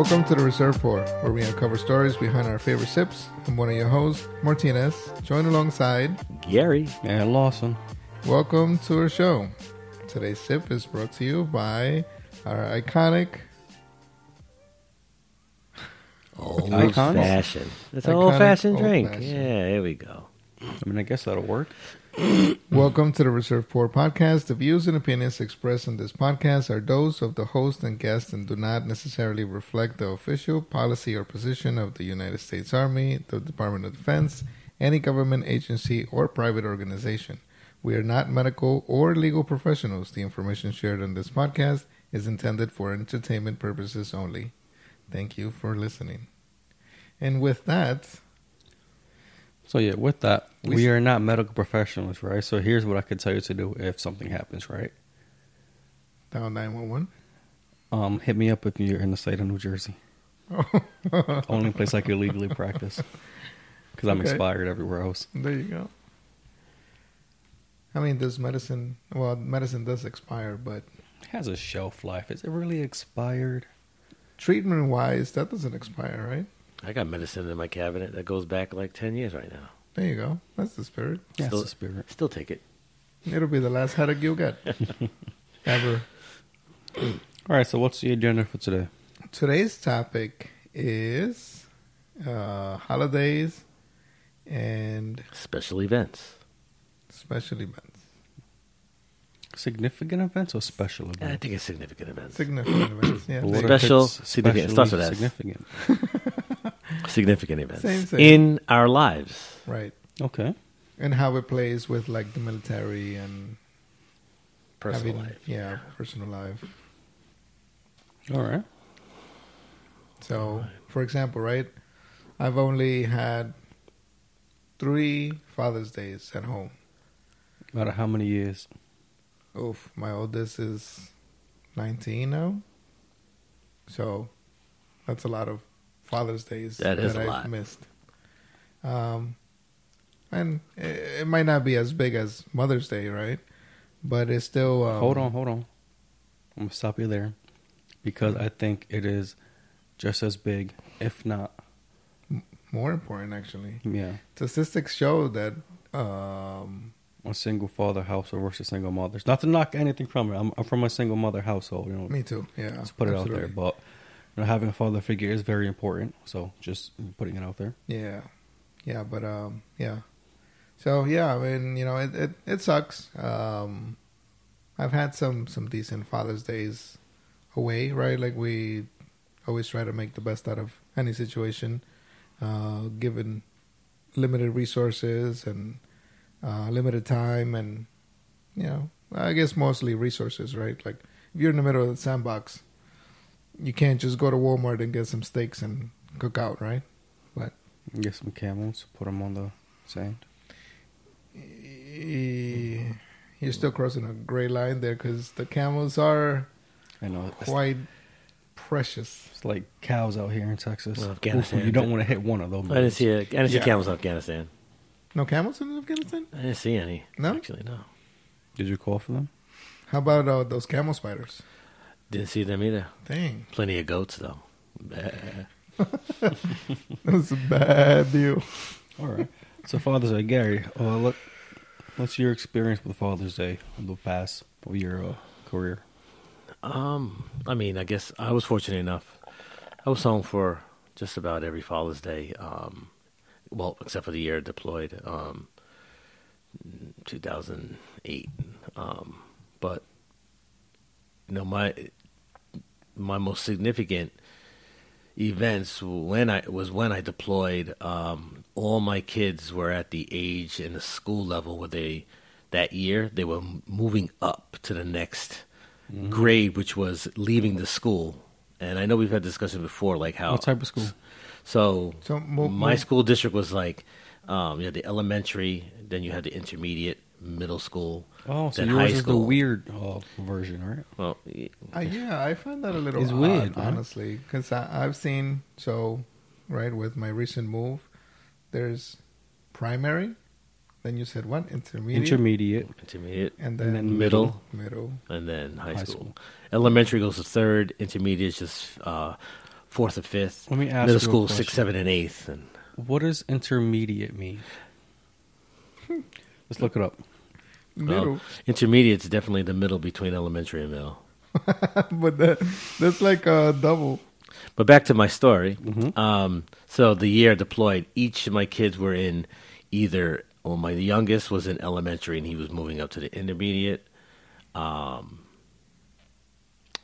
Welcome to the Reserve Pour, where we uncover stories behind our favorite sips. I'm one of your hosts, Martinez, joined alongside. Gary. And Lawson. Welcome to our show. Today's sip is brought to you by our iconic Old Icons? fashioned. It's an Iconic old fashioned old drink. fashioned. Yeah, here we go. I mean, I guess that'll work. Welcome to the Reserve Pour podcast. The views and opinions expressed in this podcast are those of the host and guest and do not necessarily reflect the official policy or position of the United States Army, the Department of Defense, any government agency, or private organization. We are not medical or legal professionals. The information shared on this podcast is intended for entertainment purposes only. Thank you for listening. And with that, So yeah, with that, We we, are not medical professionals, right? So here's what I could tell you to do if something happens, right? down 911. Um, hit me up if you're in the state of New Jersey. Only place I can legally practice. Because I'm Okay. expired everywhere else. There you go. I mean, does medicine? Well, medicine does expire, but It has a shelf life. Is it really expired? treatment-wise, that doesn't expire, right? I got medicine in my cabinet that goes back like 10 years right now. There you go. That's the spirit. Yeah, Still- the spirit. Still take it. It'll be the last headache you'll get ever. All right, so what's the agenda for today? Today's topic is uh, holidays and Special events. special events. Significant events or special events? I think it's significant events. Significant events. Yeah. What they- if Special, significant. It starts with S. significant. significant events Same thing. in our lives. right. Okay. And how it plays with like the military and Personal having- life. Yeah, personal life. All right. So, for example, right, I've only had three Father's Days at home. Out of how many years? Oof, my oldest is 19 now. So, that's a lot of Father's Days That is a I've lot. missed. Um, and it, it might not be as big as Mother's Day, right? But it's still. Um, hold on, hold on. I'm gonna stop you there because I think it is just as big, if not, More important, actually. yeah, Statistics show that. Um, a single father household versus single mothers. Not to knock anything from it. I'm, I'm from a single mother household. You know, me too. Yeah. let's put it out there. But you know, having a father figure is very important. So just putting it out there. Yeah, yeah, but um, yeah. So yeah, I mean, you know, it it, it sucks. Um, I've had some some decent Father's Days away, right? Like we always try to make the best out of any situation, uh, given limited resources and uh, limited time, and you know, I guess mostly resources, right? Like if you're in the middle of the sandbox, you can't just go to Walmart and get some steaks and cook out, right? But get some camels, put them on the sand. Eh, You're still crossing a gray line there because the camels are I know it's, quite precious. it's like cows out here in Texas. Well, Ooh, Afghanistan. you don't want to hit one of them. I didn't see a, I didn't see Yeah. camels in Afghanistan. No camels in Afghanistan? I didn't see any. No? Actually, no. Did you call for them? How about uh, those camel spiders? Didn't see them either. Dang, Plenty of goats, though. Bah. that's a bad deal. All right. So Father's Day, Gary. Uh, look, what's your experience with Father's Day of the past of your uh, career? Um, I mean, I guess I was fortunate enough. I was home for just about every Father's Day. Um, well, except for the year deployed, um, 2008. Um, but you know, my my most significant events when I was when I deployed. Um, all my kids were at the age and the school level where they that year they were moving up to the next grade, which was leaving the school. And I know we've had discussion before, like how What type of school? So, So mo- my mo- school district was like um, you had the elementary, then you had the intermediate, middle school, Oh, so then yours high is the school. weird uh, version, right? Well, Uh, yeah, I find that a little It's odd, weird, right? honestly, because I've seen so right with my recent move. There's primary, then you said what intermediate, Intermediate. intermediate, and then, and then middle, middle. and then high, High school. school. Elementary goes to third. Intermediate is just uh, fourth and fifth. Let me ask Middle you a school, question. sixth, seventh, and eighth. And What does intermediate mean? Let's look it up. Middle. well, intermediate's definitely the middle between elementary and middle. but that, that's like a double. But back to my story. Mhm. Um, so the year deployed, each of my kids were in either. Well, my youngest was in elementary, and he was moving up to the intermediate. Um,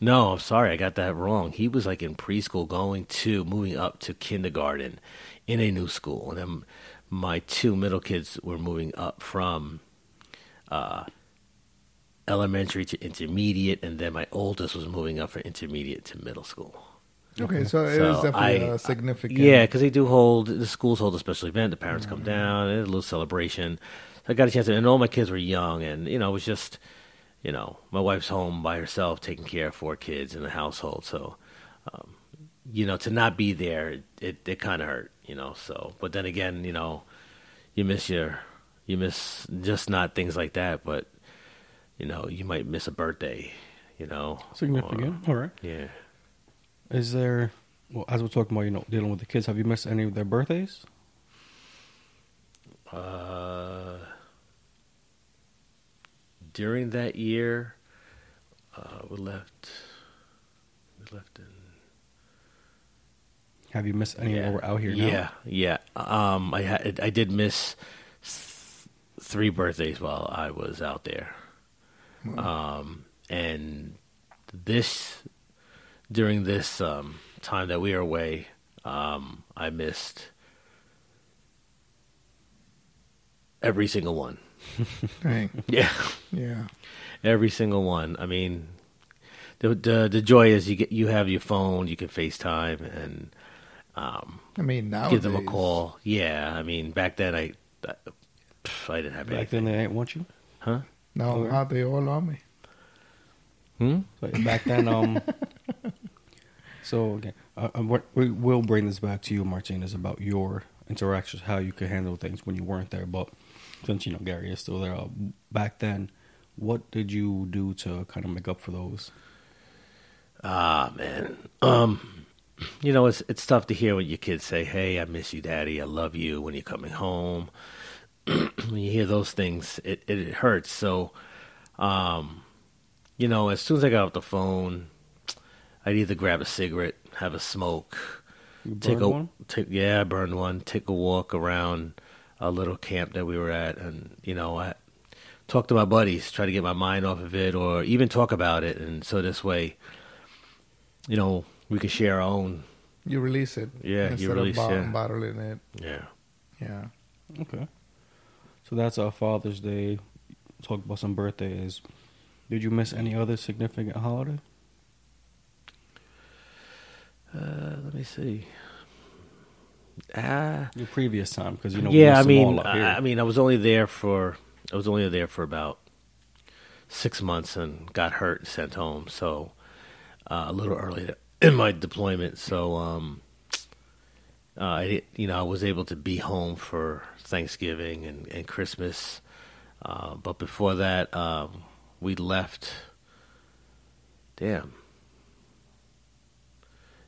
no, I'm sorry, I got that wrong. He was like in preschool, going to moving up to kindergarten in a new school, and then my two middle kids were moving up from uh, elementary to intermediate, and then my oldest was moving up from intermediate to middle school. Okay, so it So is definitely I- a significant. Yeah, because they do hold the schools hold a special event. The parents come down, and a little celebration. I got a chance, to, and all my kids were young, and you know, it was just, you know, my wife's home by herself, taking care of four kids in the household. So, um, you know, to not be there, it it, it kind of hurt, you know. So, but then again, you know, you miss your, you miss just not things like that, but you know, you might miss a birthday, you know, Significant. All right. yeah. Is there? Well, as we're talking about, you know, dealing with the kids, have you missed any of their birthdays? Uh, during that year, uh, we left. We left in. Have you missed any yeah, while we're out here now? Yeah, yeah. Um, I had I did miss three birthdays while I was out there. Um, and this during this um, time that we were away, um, I missed every single one. Yeah. Yeah. Every single one. I mean, the the the joy is you get you have your phone, you can FaceTime and um, I mean, now give them a call. Yeah, I mean, back then I, pff, I didn't have Back anything. then, they ain't want you. huh? Now Okay. how they all on me. Hmm? So back then, um. so again, uh, uh, what- we will bring this back to you, Martinez, about your interactions, how you could handle things when you weren't there. But since you know Gary is still there, uh, back then, what did you do to kind of make up for those? Ah, man. Um, you know, it's it's tough to hear when your kids say, "Hey, I miss you, Daddy. I love you." When you're coming home, when you hear those things, it it hurts. So, um, you know, as soon as I got off the phone, I'd either grab a cigarette, have a smoke, take a one? take yeah, I burned one. Take a walk around a little camp that we were at, and you know, I talk to my buddies, try to get my mind off of it, or even talk about it, and so this way, you know, we can share our own. You release it. Yeah, you instead release, of bo- yeah. bottling it. Yeah. Yeah. Okay. So that's our Father's Day. Talk about some birthdays. Did you miss any other significant holiday? Uh, let me see. Ah. Your previous time, because you know. we yeah, I missed them all mean. I, I mean, I was only there for I was only there for about six months and got hurt and sent home. So uh, a little early in my deployment. So um, uh, I you know I was able to be home for Thanksgiving and, and Christmas. Uh, but before that, um, we left. Damn.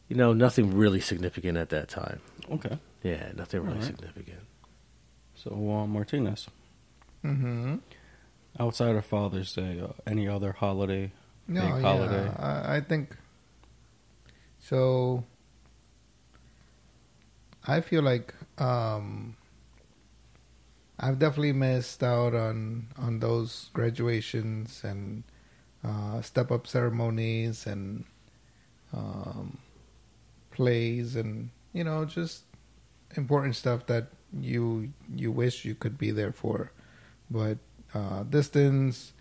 You know, nothing really significant at that time. okay. Yeah, nothing really Alright. significant. So uh, Martinez, Mm-hmm. outside of Father's Day, uh, any other holiday? No, Big yeah. holiday. I, I think so. I feel like um, I've definitely missed out on on those graduations and uh, step up ceremonies and um, plays and you know just important stuff that you you wish you could be there for, but uh, distance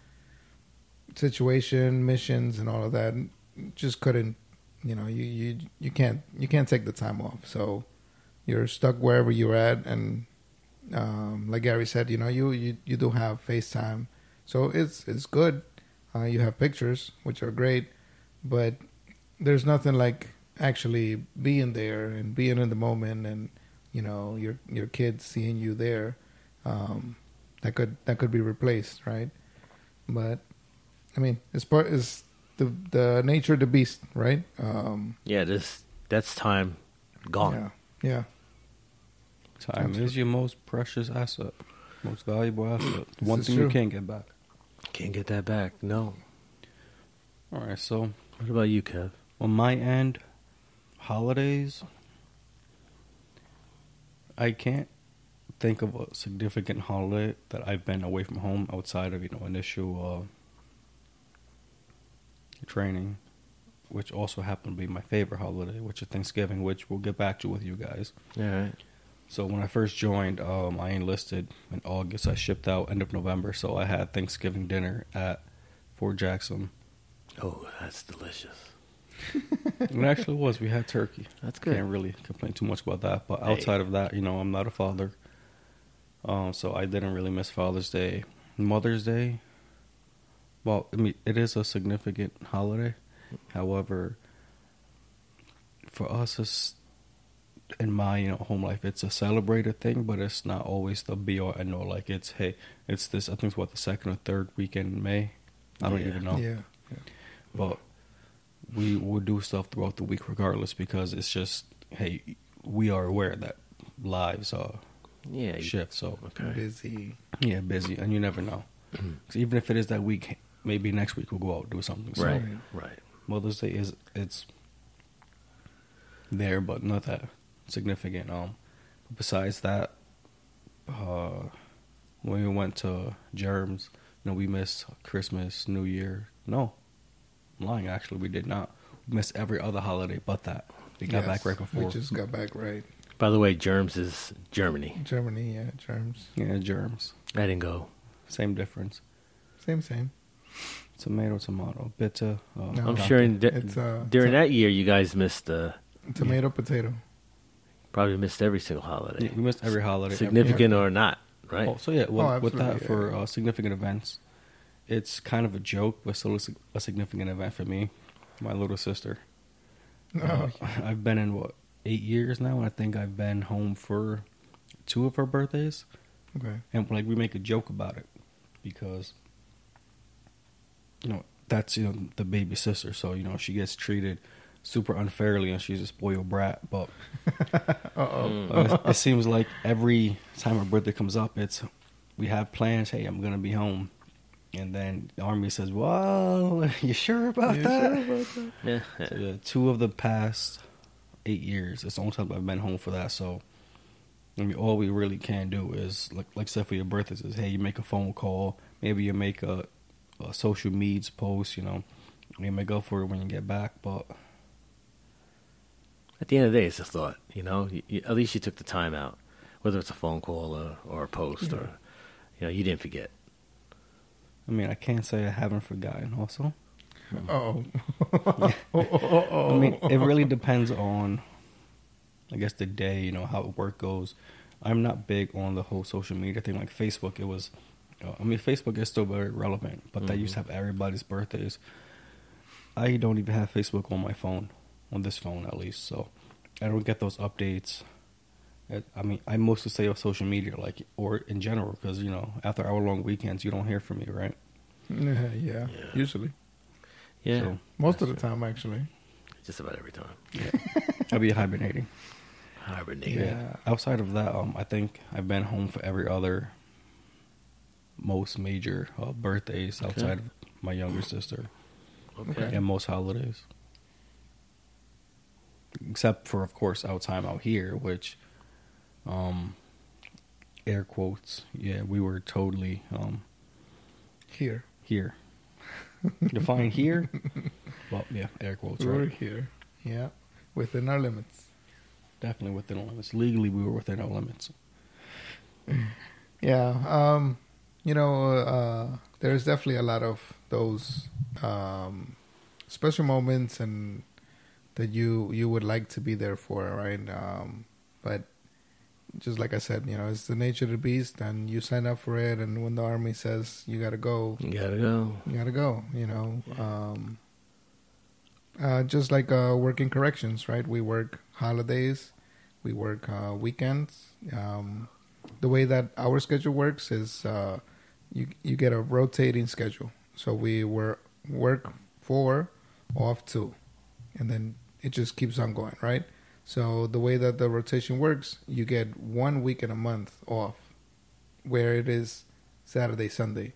situation, missions, and all of that. Just couldn't, you know, you you you can't you can't take the time off. So you're stuck wherever you're at, and um, like Gary said, you know, you you you do have FaceTime, so it's it's good. Uh, you have pictures, which are great, but there's nothing like actually being there and being in the moment, and you know, your your kids seeing you there. Um, that could that could be replaced, right? But I mean, it's part is the the nature of the beast, right? Um, Yeah, this that's time gone. Yeah. Yeah. Time is your most precious asset, most valuable asset. One thing you true. can't get back. Can't get that back. No. All right, so What about you, Kev? on my end, holidays, I can't think of a significant holiday that I've been away from home outside of you know initial uh, training, which also happened to be my favorite holiday, which is Thanksgiving, which we'll get back to with you guys. All right. So when I first joined, um, I enlisted in August. I shipped out end of November, so I had Thanksgiving dinner at Fort Jackson. Oh, that's delicious. it actually was. We had turkey. That's good. Can't really complain too much about that. But Hey. outside of that, you know, I'm not a father, um, so I didn't really miss Father's Day, Mother's Day. Well, I mean, it is a significant holiday. However, for us, it's in my you know home life, it's a celebrated thing, but it's not always the be all end all. Like it's hey, it's this. I think it's what the second or third weekend in May. I don't Yeah. even know Yeah. but we will do stuff throughout the week regardless because it's just hey we are aware that lives are Yeah. you- shift so Okay. Busy. yeah busy and you never know 'Cause even if it is that week maybe next week we'll go out and do something so Right. Right. Right. mother's day is it's there but not that significant um besides that uh when we went to germs you know we missed christmas new year no I'm lying actually we did not we missed every other holiday but that we got Yes, back right before We just got back right. By the way, Germs is Germany. Germany, yeah, germs. yeah germs I didn't go. same difference Same, same. tomato tomato bitter uh, No. I'm sure in di- It's, uh, during to- that year, you guys missed uh, Tomato, potato. Probably missed every single holiday, Yeah, we missed every holiday every- significant or not, right? Oh, so yeah, well, Oh, with that absolutely, for uh, significant events, it's kind of a joke, but still a, significant event for me. My little sister. Uh, Oh, I've been in what eight years now, and I think I've been home for two of her birthdays, okay. and like we make a joke about it because you know that's you know the baby sister, so you know she gets treated super unfairly, and she's a spoiled brat, but. Uh it, it seems like every time her birthday comes up, it's we have plans. Hey, I'm gonna be home, and then the army says, "Well, you sure about You that?" sure about that? Yeah. So, yeah, two of the past eight years, it's the only time I've been home for that. So, I mean, all we really can do is like, like, except for your birthdays, is hey, you make a phone call, maybe you make a, a social medias post, you know, you make up for it when you get back, but At the end of the day, it's a thought. You know, you, you- at least you took the time out, whether it's a phone call or, or a post, Yeah. or you know, you didn't forget. I mean, I can't say I haven't forgotten. Also. Oh. oh, oh, oh, oh. I mean, it really depends on, I guess, the day. You know how work goes. I'm not big on the whole social media thing. Like Facebook, it was. Uh, I mean, Facebook is still very relevant, but they used to have everybody's birthdays. I don't even have Facebook on my phone, on this phone at least. So I don't get those updates. I mean, I mostly stay off social media, like or in general, because you know, after hour long weekends, you don't hear from me, right? Yeah, yeah, Yeah. usually. Yeah, So Most of the That's time, actually. just about every time. Yeah, I'll be hibernating. Hibernating. Yeah. Outside of that, um, I think I've been home for every other most major uh, birthdays Okay. outside of my younger sister Okay. and most holidays. Except for, of course, our time out here, which, um, air quotes, yeah, we were totally um, Here. here. Define here, well, yeah, air quotes, we were right? here. Yeah. Within our limits. Definitely within our limits. Legally, we were within our limits. Yeah. Um, you know, uh, there's definitely a lot of those um, special moments and that you you would like to be there for, right? Um, but just like I said, you know, it's the nature of the beast, and you sign up for it, and when the army says you got to go, You gotta go. you gotta go. You know, um, uh, just like uh, working corrections, right? We work holidays, we work uh, weekends. Um, the way that our schedule works is uh, you you get a rotating schedule. So we were work four, off two, and then it just keeps on going, right? So the way that the rotation works, you get one week in a month off, where it is Saturday, Sunday.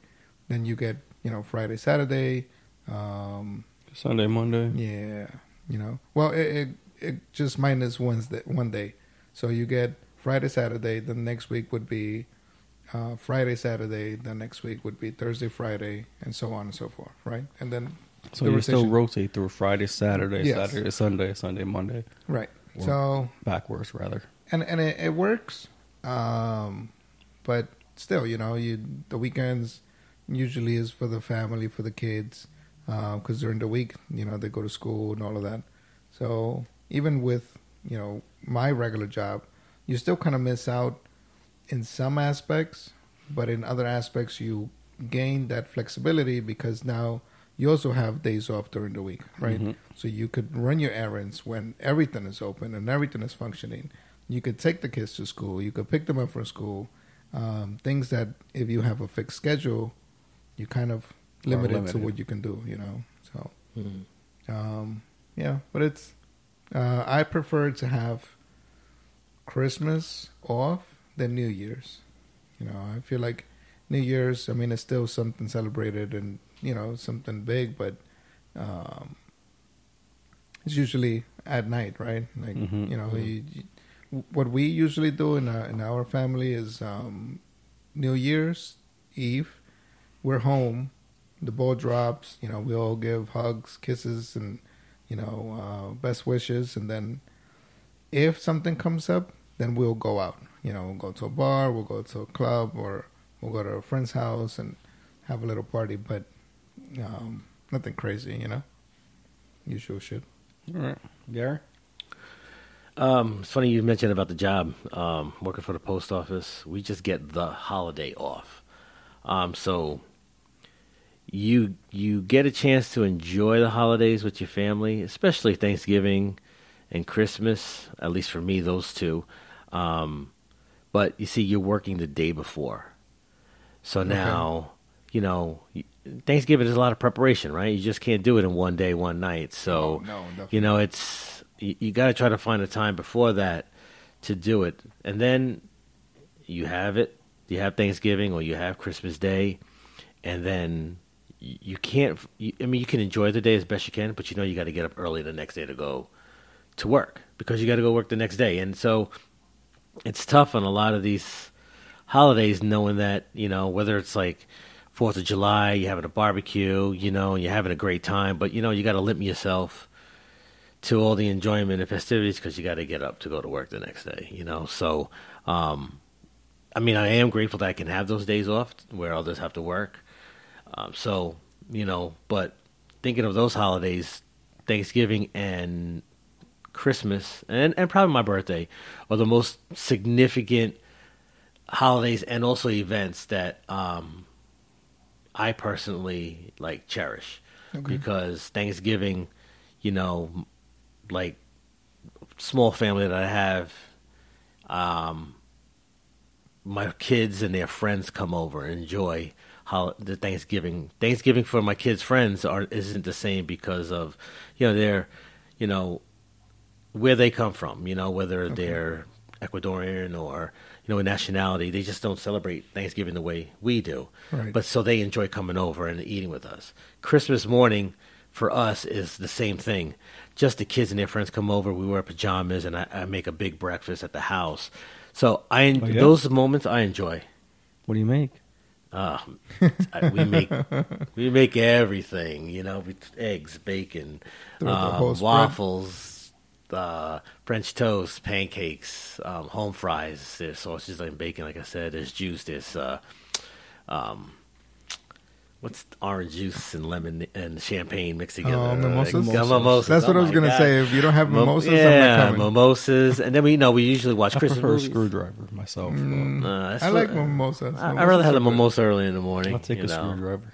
Then you get you know Friday, Saturday. Um, Sunday, Monday. yeah, you know. Well, it, it it just minus Wednesday, one day. So you get Friday, Saturday. The next week would be uh, Friday, Saturday. The next week would be Thursday, Friday, and so on and so forth, right? And then So you still rotate through Friday, Saturday, Yes. Saturday, Sunday, Sunday, Monday, right. Or- So backwards rather. and and it, it works, um, but still, you know, you the weekends usually is for the family, for the kids, because during the week, you know, they go to school and all of that. So even with you know my regular job, you still kind of miss out in some aspects, but in other aspects, you gain that flexibility because now you also have days off during the week, right? Mhm. So you could run your errands when everything is open and everything is functioning. You could take the kids to school. You could pick them up from school. Um, things that if you have a fixed schedule, you kind of limited, to what you can do. You know, so Mhm. um, yeah. But it's uh, I prefer to have Christmas off than New Year's. You know, I feel like New Year's. I mean, it's still something celebrated and you know something big, but um, it's usually at night, right? Like Mhm. you know, you, you, what we usually do in our, in our family is um, New Year's Eve. We're home. The ball drops. You know, we all give hugs, kisses, and you know, uh, best wishes, and then if something comes up, then we'll go out. You know, we'll go to a bar, we'll go to a club, or we'll go to a friend's house and have a little party. But um, nothing crazy, you know. Usual shit. All right, Gary. Um, it's funny you mentioned about the job. Um, working for the post office, we just get the holiday off. Um, so you you get a chance to enjoy the holidays with your family, especially Thanksgiving and Christmas. At least for me, those two. Um, but you see, you're working the day before, so Okay. now you know Thanksgiving is a lot of preparation, right? You just can't do it in one day, one night. So Oh, no, you know it's you, you got to try to find a time before that to do it, and then you have it. You have Thanksgiving or you have Christmas Day, and then you can't. You, I mean, you can enjoy the day as best you can, but you know you got to get up early the next day to go to work because you got to go work the next day, and so it's tough on a lot of these holidays knowing that you know whether it's like Fourth of July, you're having a barbecue, you know, and you're having a great time, but you know you got to limit yourself to all the enjoyment and festivities because you got to get up to go to work the next day, you know. So, um, I mean, I am grateful that I can have those days off where others have to work. Um, so, you know, but thinking of those holidays, Thanksgiving and Christmas, and, and probably my birthday, are the most significant holidays and also events that um, I personally like cherish Okay. because Thanksgiving, you know, like small family that I have, um, my kids and their friends come over and enjoy how the Thanksgiving. Thanksgiving for my kids' friends are isn't the same because of you know they're you know where they come from. You know whether they're Ecuadorian or a nationality, they just don't celebrate Thanksgiving the way we do. Right. But so they enjoy coming over and eating with us. Christmas morning for us is the same thing. Just the kids and their friends come over. We wear pajamas and I, I make a big breakfast at the house. So I Oh, yeah? those moments I enjoy. What do you make? Uh, we make we make everything, you know, eggs, bacon, um, whole spread. Waffles, uh, French toast, pancakes, um, home fries. There's sausages and bacon, like I said. There's juice. There's uh, um, what's orange juice and lemon and champagne mixed together. Oh, mimosas? Yeah, mimosas. That's what Oh I was gonna God. say. If you don't have Mo- mimosas, I'm yeah, not coming. mimosas, and then we you know we usually watch I Christmas prefer a movies. screwdriver myself. Mm, Uh, that's I like what- mimosas. I, I rather have a the good. mimosa early in the morning. I'll take you a know. screwdriver.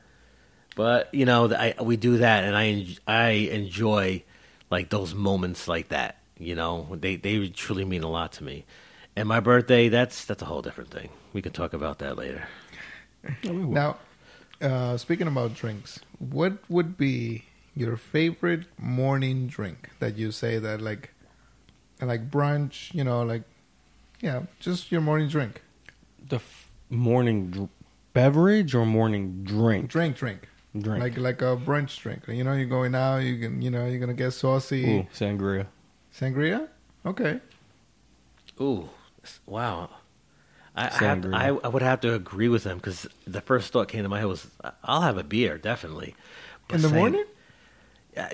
But you know, I, we do that, and I I enjoy like those moments like that. You know, they they truly mean a lot to me. And my birthday, that's that's a whole different thing. We can talk about that later. Yeah, we will. Now, uh, speaking about drinks, what would be your favorite morning drink that you say that like, like brunch, you know, like, yeah, just your morning drink. The f- morning dr- beverage or morning drink? Drink, drink. Drink. Like like a brunch drink. You know, you're going out, you can you know, you're gonna get saucy. Ooh, sangria. Sangria? Okay. Ooh, wow. I, I, have, Sangria. I, I would have to agree with them because the first thought came to my head was I'll have a beer definitely. But In the saying- morning?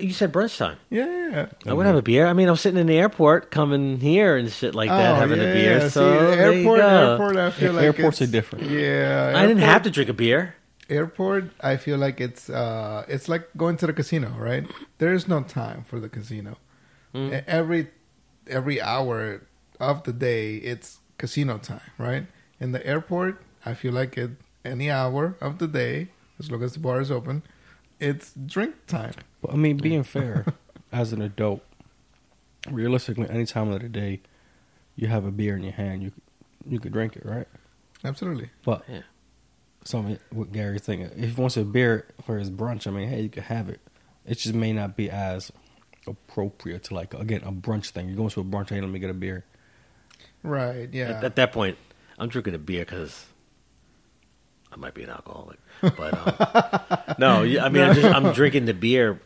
You said brunch time. Yeah, yeah, yeah. I would have a beer. I mean, I was sitting in the airport coming here and shit like that, Oh, having yeah, a beer. yeah. So See, there you airport, go. airport. I feel Yeah, like airports it's- are different. Yeah, I didn't have to drink a beer. Airport, I feel like it's uh, it's like going to the casino, right? There's no time for the casino. Mm. Every every hour of the day, it's casino time, right? In the airport, I feel like it any hour of the day, as long as the bar is open, it's drink time. But I mean, being fair, as an adult, realistically, any time of the day, you have a beer in your hand, you you could drink it, right? Absolutely. But Yeah. Something what Gary's thinking, if he wants a beer for his brunch, I mean, hey, you could have it. It just may not be as appropriate to like again a brunch thing. You're going to a brunch, hey, let me get a beer. Right. Yeah. At, at that point, I'm drinking a beer because I might be an alcoholic. But um, no, I mean, I'm, just, I'm drinking the beer.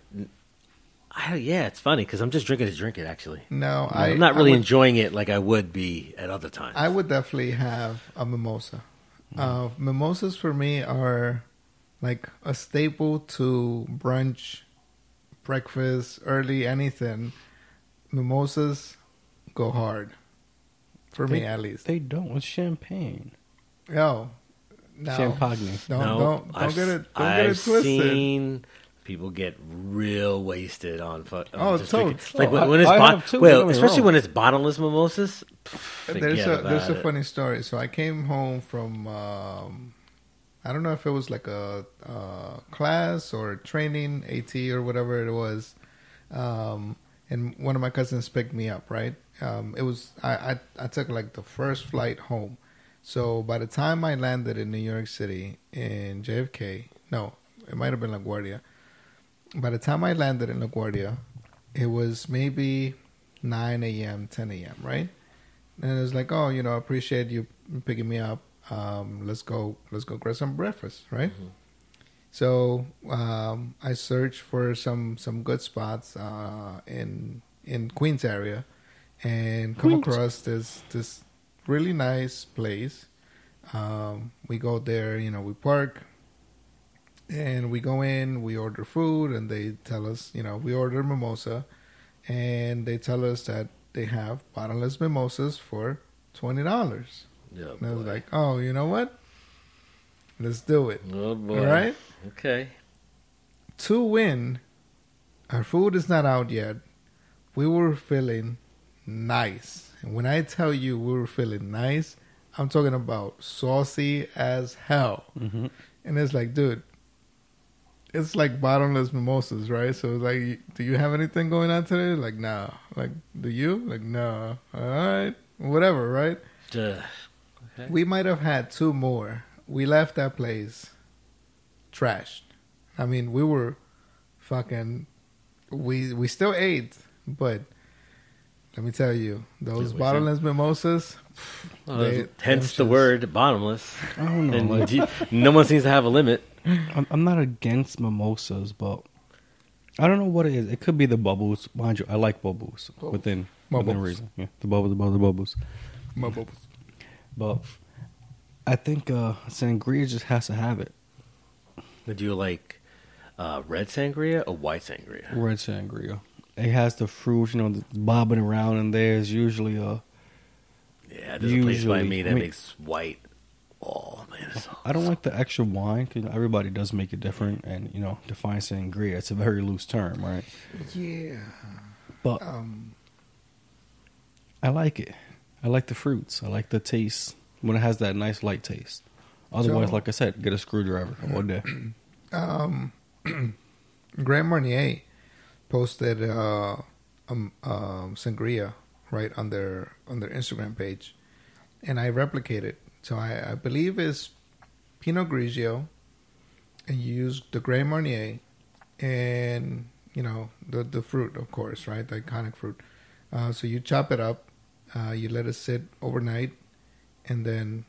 I, yeah, it's funny because I'm just drinking to drink it. Actually, no, I, I, am not really would, enjoying it like I would be at other times. I would definitely have a mimosa. Uh, mimosas for me are like a staple to brunch, breakfast, early anything. Mimosas go hard for me at least. They don't. It's champagne. Yo, no, Champagne. Don't no, don't don't I've, get it don't I've get it twisted. seen people get real wasted on. fu- on Oh, just drinking. Like Oh, when, when it's I bon- have too, well, especially wrong. when it's bottomless mimosas. pff, there's a there's a it. funny story. So I came home from um, I don't know if it was like a uh, class or training, AT or whatever it was, um, and one of my cousins picked me up. Right, um, it was I, I I took like the first flight home. So by the time I landed in New York City in JFK, no, it might have been LaGuardia. By the time I landed in LaGuardia, it was maybe 9 a.m., 10 a.m., right? And it was like, oh, you know, I appreciate you picking me up. Um, let's go, let's go grab some breakfast, right? So um, I searched for some some good spots uh, in in Queens area, and come Queens. across this this really nice place. Um, we go there, you know, we park, and we go in, we order food, and they tell us, you know, we order mimosa, and they tell us that they have bottomless mimosas for twenty dollars. Yeah, And I was boy. like, oh, you know what? Let's do it. oh boy. All right. Okay. To win, our food is not out yet. We were feeling nice. And when I tell you we were feeling nice, I'm talking about saucy as hell. Mm-hmm. And it's like, dude, it's like bottomless mimosas, right? So it's like, do you have anything going on today? Like, nah. Like, do you? Like, no. All right. Whatever, right? Duh. Okay. We might have had two more. We left that place trashed. I mean, we were fucking. We we still ate, but let me tell you, those Yeah, we bottomless mimosas. Well, They- hence the them word bottomless. I don't know. And Like, you- no one seems to have a limit. I'm, I'm not against mimosas, but I don't know what it is. It could be the bubbles. Mind you, I like bubbles Bubbles. within within Bubbles. reason. Yeah, the bubbles, the bubbles, the bubbles. Bubbles. But I think uh, sangria just has to have it. Would you like uh, red sangria or white sangria? Red sangria. It has the fruit, you know, bobbing around, and there's usually a. Yeah, there's a place by me that I mean- makes white. Oh man, it's so, I don't like the extra wine because everybody does make it different, and you know, define sangria. It's a very loose term, right? Yeah. But Um. I like it. I like the fruits. I like the taste when it has that nice light taste. Otherwise, So- like I said, get a screwdriver one day. Um. Grand Marnier posted uh, um, um, sangria right on their on their Instagram page, and I replicated. So I, I believe it's Pinot Grigio, and you use the Grand Marnier, and you know, the the fruit, of course, right? The iconic fruit. Uh, so you chop it up, uh, you let it sit overnight, and then,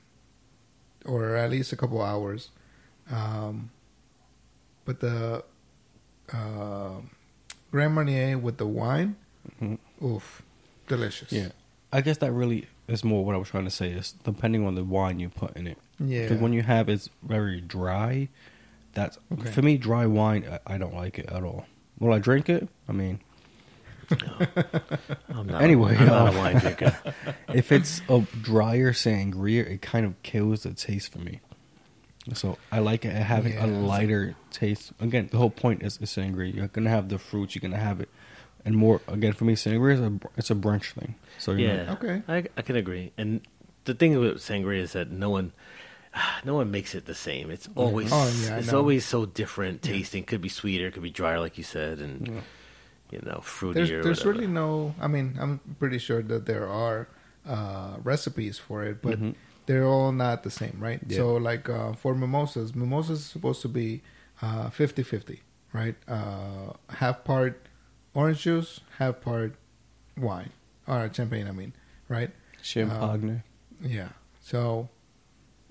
or at least a couple hours. Um, but the uh, Grand Marnier with the wine, Mhm. oof, delicious. Yeah, I guess that really is more what I was trying to say. Is depending on the wine you put in it. yeah. Because when you have it's very dry, that's Okay. for me dry wine. I, I don't like it at all. Will I drink it? I mean, I'm not, Anyway, I'm not uh, a wine drinker. if it's a drier sangria, it kind of kills the taste for me. So I like it having Yeah. a lighter taste. Again, the whole point is, is sangria. You're gonna have the fruits. You're gonna have it, and more. Again, for me, sangria is a it's a brunch thing. So you know, Yeah. Okay. I, I can agree. And the thing with sangria is that no one, no one makes it the same. It's always, Oh, yeah, it's always so different tasting. Could be sweeter, could be drier, like you said, and Yeah. you know, fruitier. there's there's really no. I mean, I'm pretty sure that there are uh, recipes for it, but Mhm. they're all not the same, right? Yeah. So, like uh, for mimosas, mimosas is supposed to be uh, 50-50, right? Uh, half part orange juice, half part wine or champagne. I mean, right? champagne. Yeah. So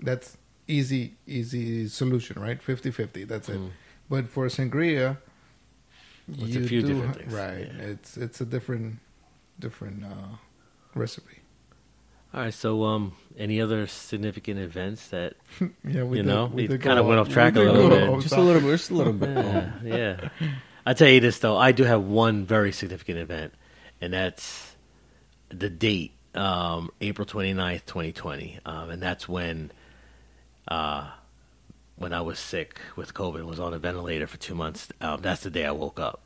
that's easy, easy solution, right? 50-50, That's it. Mm. But for sangria, It's a few different things, right? yeah. It's it's a different different uh, recipe. All right. So, um, any other significant events that Yeah, You know, we did kinda went off- off track we a little bit. just a little bit, just a little bit. yeah, yeah. I tell you this though, I do have one very significant event, and that's the date, um, April 29th, 2020. Um, and that's when uh, when I was sick with COVID and was on a ventilator for two months. Um, that's the day I woke up.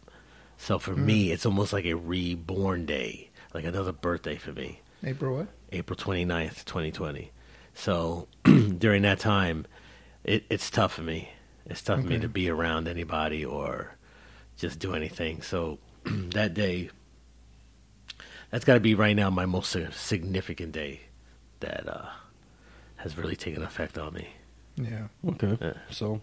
So for me, it's almost like a reborn day, like another birthday for me. April what? April 29th, 2020. So during that time, it, it's tough for me. It's tough for me to be around anybody or just do anything. So that day, that's got to be right now my most significant day that uh, has really taken effect on me. Yeah. Okay. Yeah. So,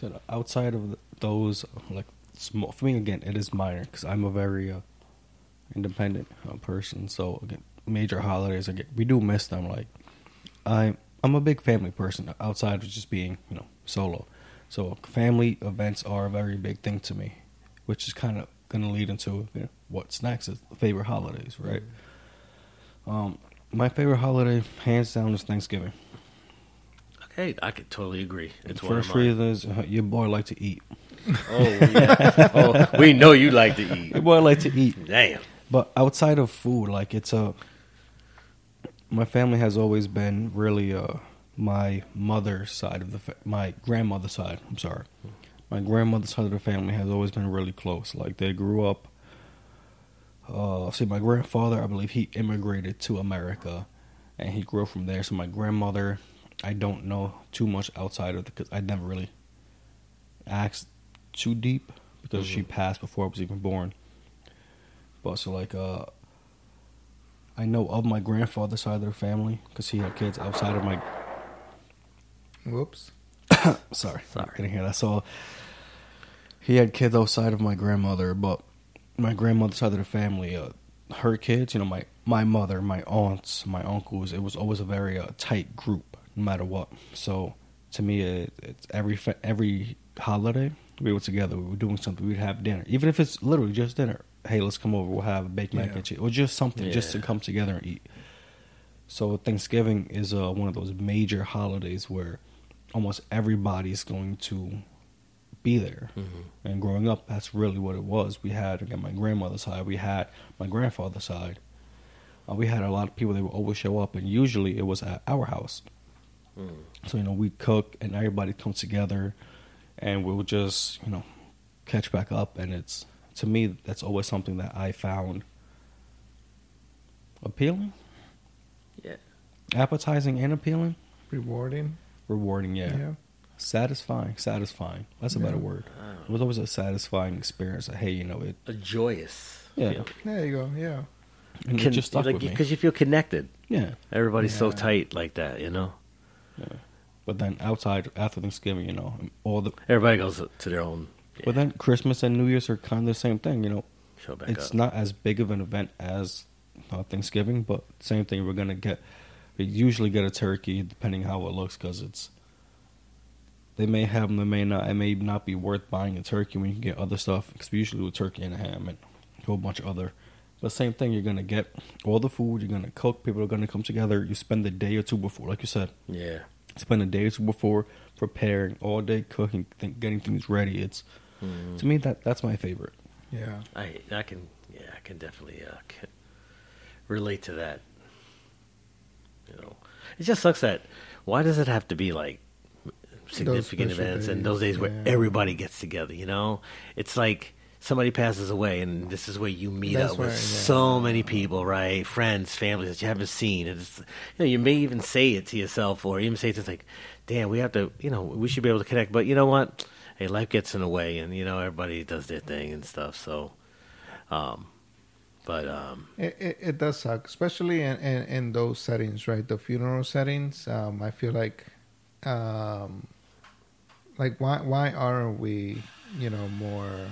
so outside of those, like small for me again, it is minor because I'm a very uh, independent uh, person. So again, major holidays, again, we do miss them. Like I, I'm a big family person outside of just being you know solo. So family events are a very big thing to me, which is kind of going to lead into you know, what's next is favorite holidays, right? Um, my favorite holiday, hands down, is Thanksgiving. Okay, I could totally agree. It's one First reason is uh, your boy like to eat. Oh, yeah. oh, we know you like to eat. Your boy like to eat. Damn. But outside of food, like it's a. My family has always been really uh my mother's side of the fa- my grandmother's side. I'm sorry, my grandmother's side of the family has always been really close. Like they grew up. Uh, see, my grandfather, I believe he immigrated to America, and he grew from there. So my grandmother, I don't know too much outside of because I never really asked too deep because she passed before I was even born. But so like uh, I know of my grandfather's side of the family because he had kids outside of my. Whoops. Sorry, Sorry. couldn't hear that. So he had kids outside of my grandmother, but my grandmother's side of the family, uh, her kids, you know, my my mother, my aunts, my uncles, it was always a very uh, tight group, no matter what. So to me, it, it's every fa- every holiday we were together, we were doing something, we'd have dinner, even if it's literally just dinner. Hey, let's come over, we'll have a baked mac Yeah. and cheese, or just something, just to come together and eat. So Thanksgiving is uh, one of those major holidays where almost everybody's going to be there. And growing up, that's really what it was. We had again my grandmother's side, we had my grandfather's side. Uh, we had a lot of people that would always show up, and usually it was at our house. So you know we'd cook, and everybody comes together, and we would just you know catch back up. And it's to me that's always something that I found appealing, Yeah. appetizing, and appealing. Rewarding. Rewarding, yeah. Yeah. Satisfying, satisfying. That's a better word. It was always a satisfying experience. That, hey, you know it. A joyous. Yeah. feeling. There you go. Yeah. And it just stuck like, with me. Because you feel connected. Yeah. Everybody's so tight like that, you know? yeah. But then outside after Thanksgiving, you know, all the Everybody goes to their own But then Christmas and New Year's are kind of the same thing, you know. Show back it's up. not as big of an event as uh, Thanksgiving, but same thing. We're gonna get. We usually get a turkey, depending how it looks, because it's. They may have them, they may not. It may not be worth buying a turkey when you can get other stuff. Because we usually do a turkey and a ham and a whole bunch of other. But same thing, you're gonna get all the food. You're gonna cook. People are gonna come together. You spend a day or two before, like you said, yeah. spend a day or two before preparing, all day cooking, think, getting things ready. It's Mhm. to me that that's my favorite. Yeah. I I can yeah I can definitely uh, c- relate to that. You know, it just sucks that why does it have to be like significant events and those days where everybody gets together? You know, it's like somebody passes away and this is where you meet That's up with where, yeah. so many people, right? Friends, families that you haven't seen. And it's, you know, you may even say it to yourself or even say things like, "Damn, we have to, you know, we should be able to connect." But you know what? Hey, life gets in the way, and you know everybody does their thing and stuff. So, um, but um, It, it, it does suck, especially in, in, in those settings, right? The funeral settings. Um, I feel like, um, like why why aren't we, you know, more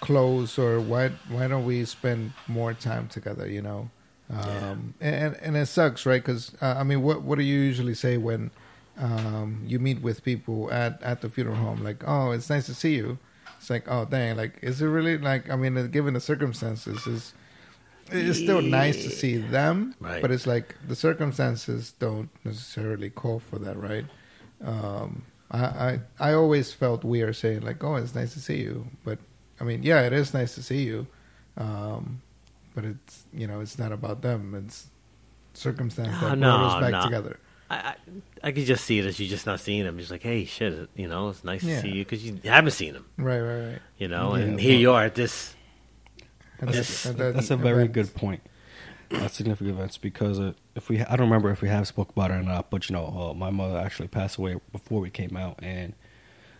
close, or why why don't we spend more time together? You know, um, and and it sucks, right? Because uh, I mean, what what do you usually say when um, you meet with people at at the funeral home? Like, oh, it's nice to see you. It's like, oh, dang, like, is it really like? I mean, given the circumstances, is it's still nice to see them, Right. but it's like the circumstances don't necessarily call for that, right? Um, I, I I always felt weird saying like, "Oh, it's nice to see you," but I mean, yeah, it is nice to see you, um, but it's you know, it's not about them. It's circumstance that No, brought us back no. together. I, I I could just see it as you just not seeing them. Just like, hey, shit, you know, it's nice Yeah. to see you because you haven't seen them, Right, right, right. you know, Yeah, and here you are at this. And That's- that- that That's a very event- good point. Uh, significant events because uh, if we, I don't remember if we have spoke about it or not, but you know, uh, my mother actually passed away before we came out, and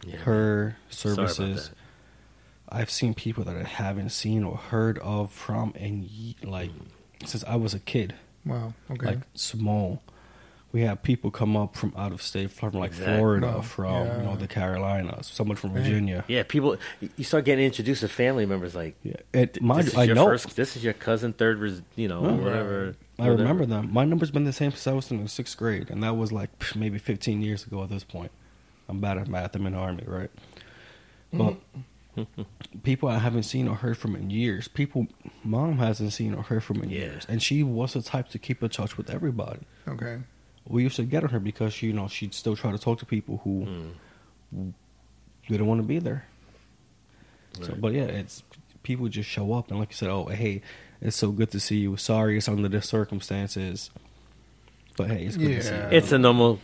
Yeah. her Sorry about services. I've seen people that I haven't seen or heard of from and ye- like since I was a kid, Wow. Okay. like small. We have people come up from out of state, from like Exactly. Florida, Wow. from you know the Carolinas, someone from Virginia. Yeah, people. You start getting introduced to family members like. Yeah, it, th- mind this is I your know. First, this is your cousin, third, res- you know, Oh. whatever. I whatever. remember them. My number's been the same since I was in the sixth grade, and that was like maybe 15 years ago at this point. I'm bad at math. I'm in the army, right? Mm-hmm. But people I haven't seen or heard from in years. People mom hasn't seen or heard from in Yeah. years, and she was the type to keep in touch with everybody. okay. We used to get on her because you know she'd still try to talk to people who Mm. didn't want to be there. So, but yeah, it's people just show up and like you said, oh hey, it's so good to see you. Sorry, it's under the circumstances, but hey, it's good to see you. It's the normal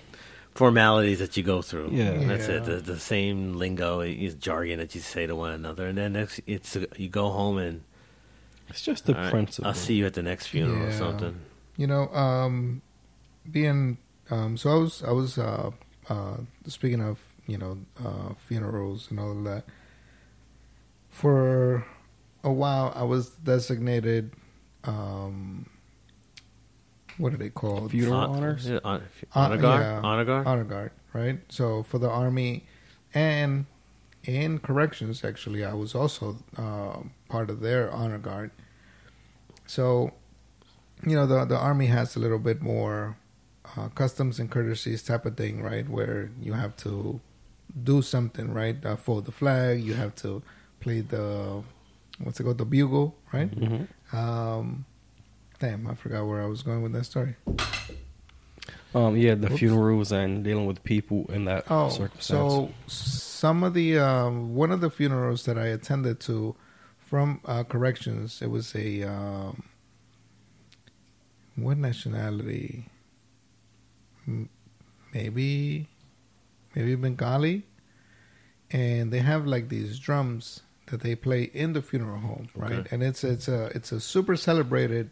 formalities that you go through. Yeah. that's it. The, the same lingo, is jargon that you say to one another, and then next, it's you go home and It's just the all right, principle. I'll see you at the next funeral or something. You know, um, being um, so I was I was uh, uh, speaking of you know uh, funerals and all of that. For a while, I was designated. Um, what are they called? Funeral Hon- honors? yeah, hon- Uh, honor guard, yeah. honor guard. honor guard, right? So for the army and in corrections, actually, I was also um part of their honor guard. So, you know, the the army has a little bit more uh, customs and courtesies type of thing, right? Where you have to do something, right? Uh, fold the flag. You have to play the what's it called, the bugle, right? Mhm. Um, damn, I forgot where I was going with that story. Um, yeah, the Oops. funerals and dealing with people in that Oh, circumstance. so some of the um, one of the funerals that I attended to from uh, corrections, it was a um, what nationality? Maybe, maybe Bengali, and they have like these drums that they play in the funeral home, right? Okay. And it's it's a it's a super celebrated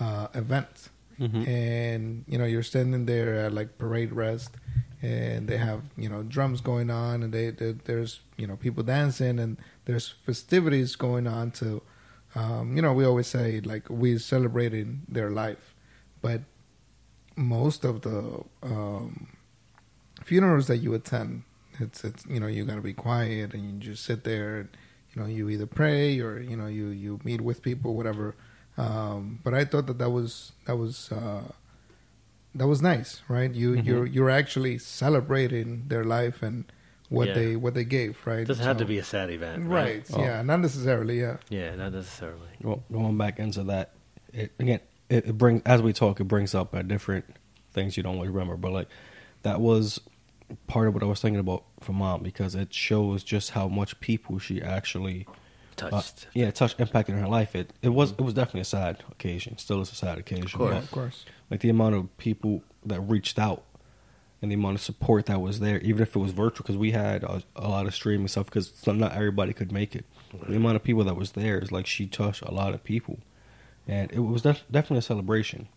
uh, event Mhm. and you know you're standing there at like parade rest and they have you know drums going on and they, they there's you know people dancing and there's festivities going on to um, you know we always say like we're celebrating their life but most of the um, funerals that you attend it's it's you know you got to be quiet and you just sit there. And, you know, you either pray or you know you you meet with people, whatever. Um, but I thought that that was that was uh, that was nice, right? You Mhm. you're you're actually celebrating their life and what Yeah. they what they gave, right? It doesn't have to be a sad event, right. right? Oh. Yeah, not necessarily. Yeah, Yeah, not necessarily. Well, going back into that, it, again, it, it brings as we talk, it brings up uh, different things you don't really remember. But like that was part of what I was thinking about for mom because it shows just how much people she actually uh, Touched. yeah touched impacted in her life. It it was it was definitely a sad occasion. Still is a sad occasion. Of course. but, of course. like the amount of people that reached out and the amount of support that was there, even if it was virtual, because we had a, a lot of streaming stuff because not everybody could make it. The amount of people that was there is like she touched a lot of people, and it was def- definitely a celebration.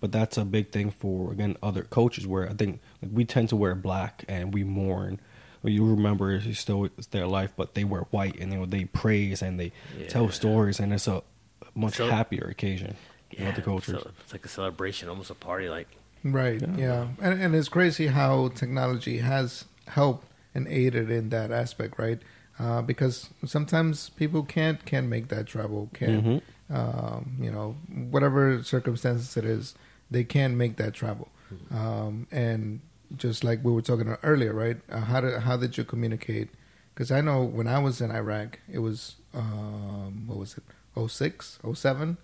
But that's a big thing for again other coaches where I think like, we tend to wear black and we mourn. Well, you remember it's still it's their life, but they wear white and you know they praise and they tell stories and it's a much So- happier occasion. Yeah, with the coaches. so it's like a celebration, almost a party. Like Right. Yeah. Yeah. And and it's crazy how technology has helped and aided in that aspect, right? Uh, because sometimes people can't can't make that travel, can't Mhm. Um, you know whatever circumstances it is, they can make that travel. Um, and just like we were talking about earlier, right? Uh, how did how did you communicate? Because I know when I was in Iraq, it was um, what was it, 06, 07?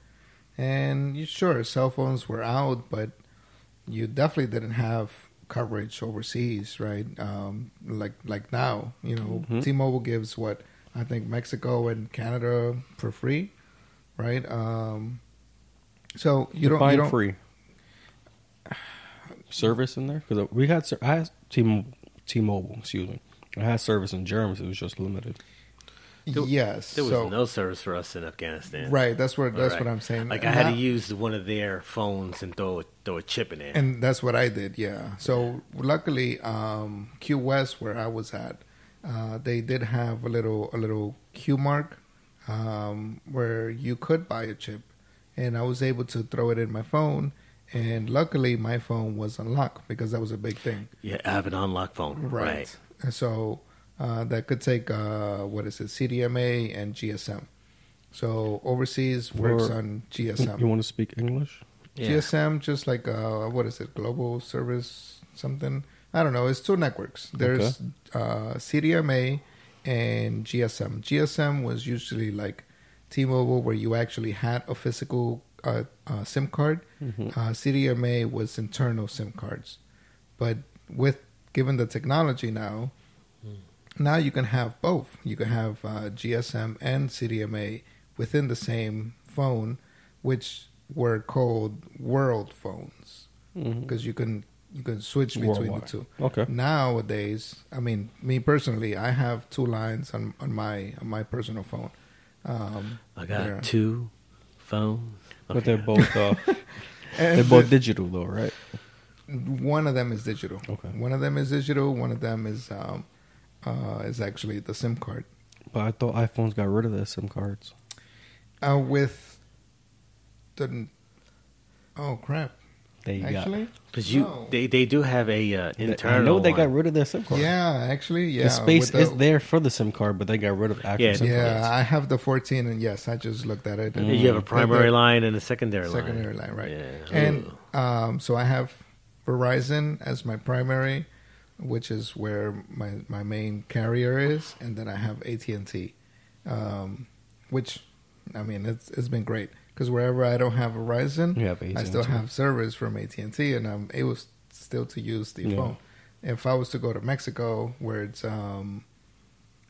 and you, sure cell phones were out, but you definitely didn't have coverage overseas, right? Um, like like now, you know, Mhm. T-Mobile gives what I think Mexico and Canada for free, right? Um, so you don't, Define you don't free service in there because we had I had T T-Mobile, excuse me. I had service in Germany. so It was just limited. There- yes, there was so, no service for us in Afghanistan. right. That's what that's Right. what I'm saying. Like I had that- to use one of their phones and throw a, throw a chip in there. And that's what I did, yeah. So luckily, um, Q West, where I was at, uh, they did have a little a little Q mark um, where you could buy a chip, and I was able to throw it in my phone. And luckily, my phone was unlocked because that was a big thing, yeah, I have an unlocked phone. Right. And so uh, that could take uh, what is it, CDMA and GSM. So overseas works For- on GSM. You want to speak English? Yeah. GSM, just like uh, what is it, Global Service something? I don't know. It's two networks. There's uh, CDMA and GSM. GSM was usually like T-Mobile, where you actually had a physical uh, uh, SIM card. Mm-hmm. Uh, CDMA was internal SIM cards, but with given the technology now, now you can have both. You can have uh, GSM and CDMA within the same phone, which were called world phones because you can you can switch between Worldwide. the two. Okay. Nowadays, I mean, me personally, I have two lines on, on my on my personal phone. Um, I got there. two phones. But they're both uh, they're both digital though, right? one of them is digital. Okay. One of them is digital. One of them is um, uh, is actually the SIM card. But I thought iPhones got rid of their SIM cards. Uh, with the oh crap! They got. Actually, Because you, No. they, they do have a uh, internal. I know they got rid of their SIM card. yeah, actually, yeah. the space with is there for the SIM card, but they got rid of actual Yeah, SIM Yeah, cards. I have the 14, and yes, I just looked at it. and Yeah, You have a primary the line and a secondary, secondary line. Secondary line, right? Yeah. And um, so I have Verizon as my primary, which is where my my main carrier is, and then I have AT and T, um, which I mean it's it's been great because wherever I don't have Verizon, You have I still have service from AT and T, and I'm able still to use the Yeah. phone. If I was to go to Mexico, where it's um,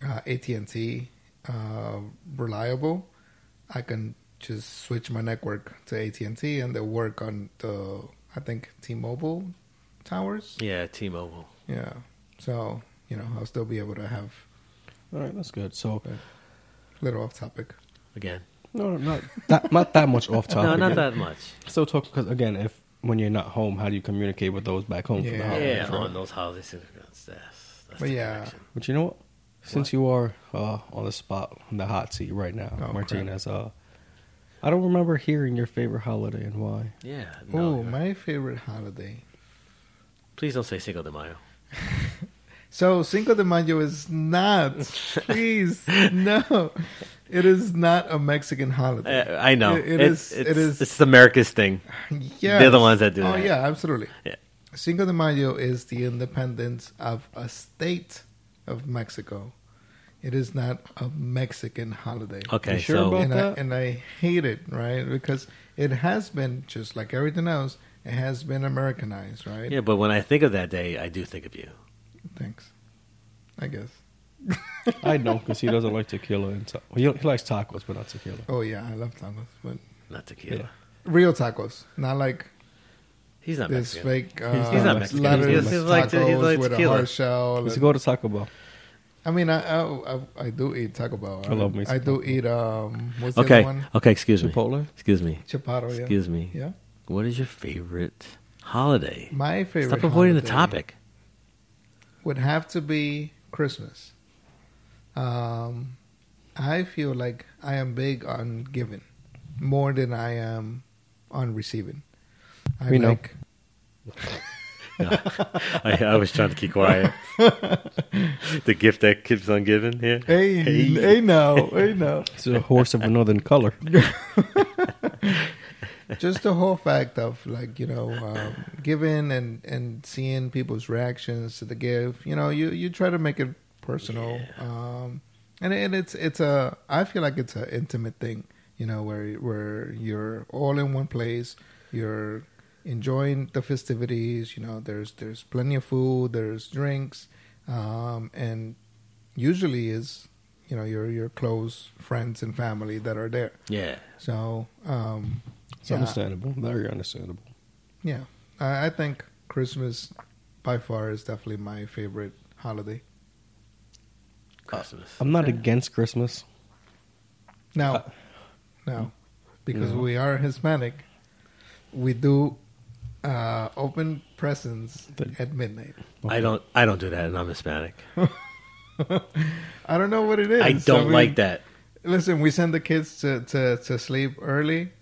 uh, AT and T uh, reliable, I can just switch my network to AT and T, and they'll work on the I think T-Mobile towers. Yeah, T-Mobile. Yeah, so you know I'll still be able to have All right, that's good. So, a little off topic. Again. No, no, not that, not that much off topic. No, not again. that much. Still talk because again, if when you're not home, how do you communicate with those back home for the Yeah. holidays? yeah, right? on those holidays. That's, that's, that's But the yeah. connection. But you know what? Since you are uh, on the spot, on the hot seat right now, Oh, Martinez, uh, I don't remember hearing your favorite holiday and why. Yeah. oh, my favorite holiday. Please don't say Cinco de Mayo. So Cinco de Mayo is not. Please, no. It is not a Mexican holiday. Uh, I know. It- it It's, it is. It's America's thing. Yes. They're the ones that do it. Oh that. yeah, absolutely. Yeah. Cinco de Mayo is the independence of a state of Mexico. It is not a Mexican holiday. Okay, sure so about and I, that? and I hate it, right? Because it has been just like everything else. It has been Americanized, right? yeah, but when I think of that day, I do think of you. Thanks. I guess. I know because he doesn't like tequila. And ta- he, he likes tacos, but not tequila. Oh yeah, I love tacos, but Not tequila. Yeah. real tacos, not like He's not this Mexican. fake uh, He's not Mexican. lettuce He's- he's like- tacos he's like with a tequila. hard shell. Let's and- go to Taco Bell. I mean, I, I I I do eat Taco Bell. I love me some I do eat um. What's the Okay. other one? Okay. Excuse me. Chipotle. Excuse me. Chaparro. Yeah. Excuse me. Yeah. What is your favorite holiday? My favorite. Stop avoiding the holiday topic. Would have to be Christmas. Um, I feel like I am big on giving more than I am on receiving. I We know. like. I, I was trying to keep quiet. the gift that keeps on giving here. Hey, Hey. hey, no, hey, no. It's a horse of another color. just the whole fact of like you know um, giving and and seeing people's reactions to the gift. You know you you try to make it personal um and and it's it's a i feel like it's an intimate thing you know where where you're all in one place you're enjoying the festivities you know there's there's plenty of food there's drinks um and usually is you know your your close friends and family that are there. Yeah. so um It's Yeah. understandable. Very understandable. Yeah, I, I think Christmas by far is definitely my favorite holiday. Christmas. I'm not Okay. against Christmas. Now, Uh, now, because No. we are Hispanic, we do uh, open presents The- at midnight. I don't. I don't do that, and I'm Hispanic. I don't know what it is. I don't mean, like that. Listen, we send the kids to, to, to sleep early,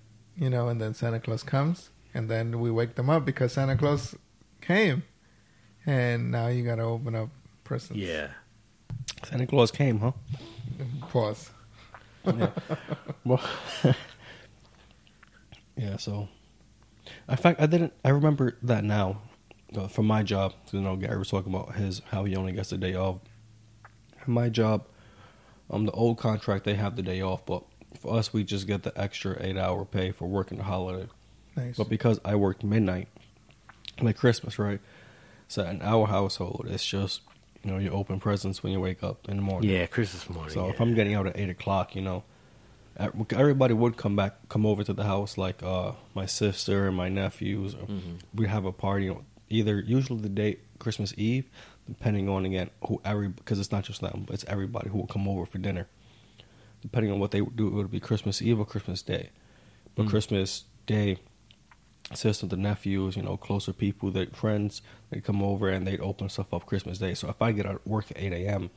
you know, and then Santa Claus comes, and then we wake them up because Santa Claus came, and now you gotta open up presents. Yeah. Santa Claus came, huh? Pause. Well, yeah. So, in fact, I didn't. I remember that now uh, from my job. You know, Gary was talking about his how he only gets the day off. My job, um, the old contract they have the day off, but for us we just get the extra eight hour pay for working the holiday. Nice. But because I worked midnight, like Christmas, right? So in our household, it's just you know you open presents when you wake up in the morning. Yeah. Christmas morning. So yeah. if I'm getting out at eight o'clock, you know, everybody would come back, come over to the house, like uh, my sister and my nephews. Or Mhm. We have a party, on either usually the day Christmas Eve, depending on again who every because it's not just them, but it's everybody who will come over for dinner. Depending on what they do, it would be Christmas Eve or Christmas Day. But Mm. Christmas Day, sisters, the nephews, you know, closer people, their friends, they'd come over and they'd open stuff up Christmas Day. So if I get out of work at eight a.m.,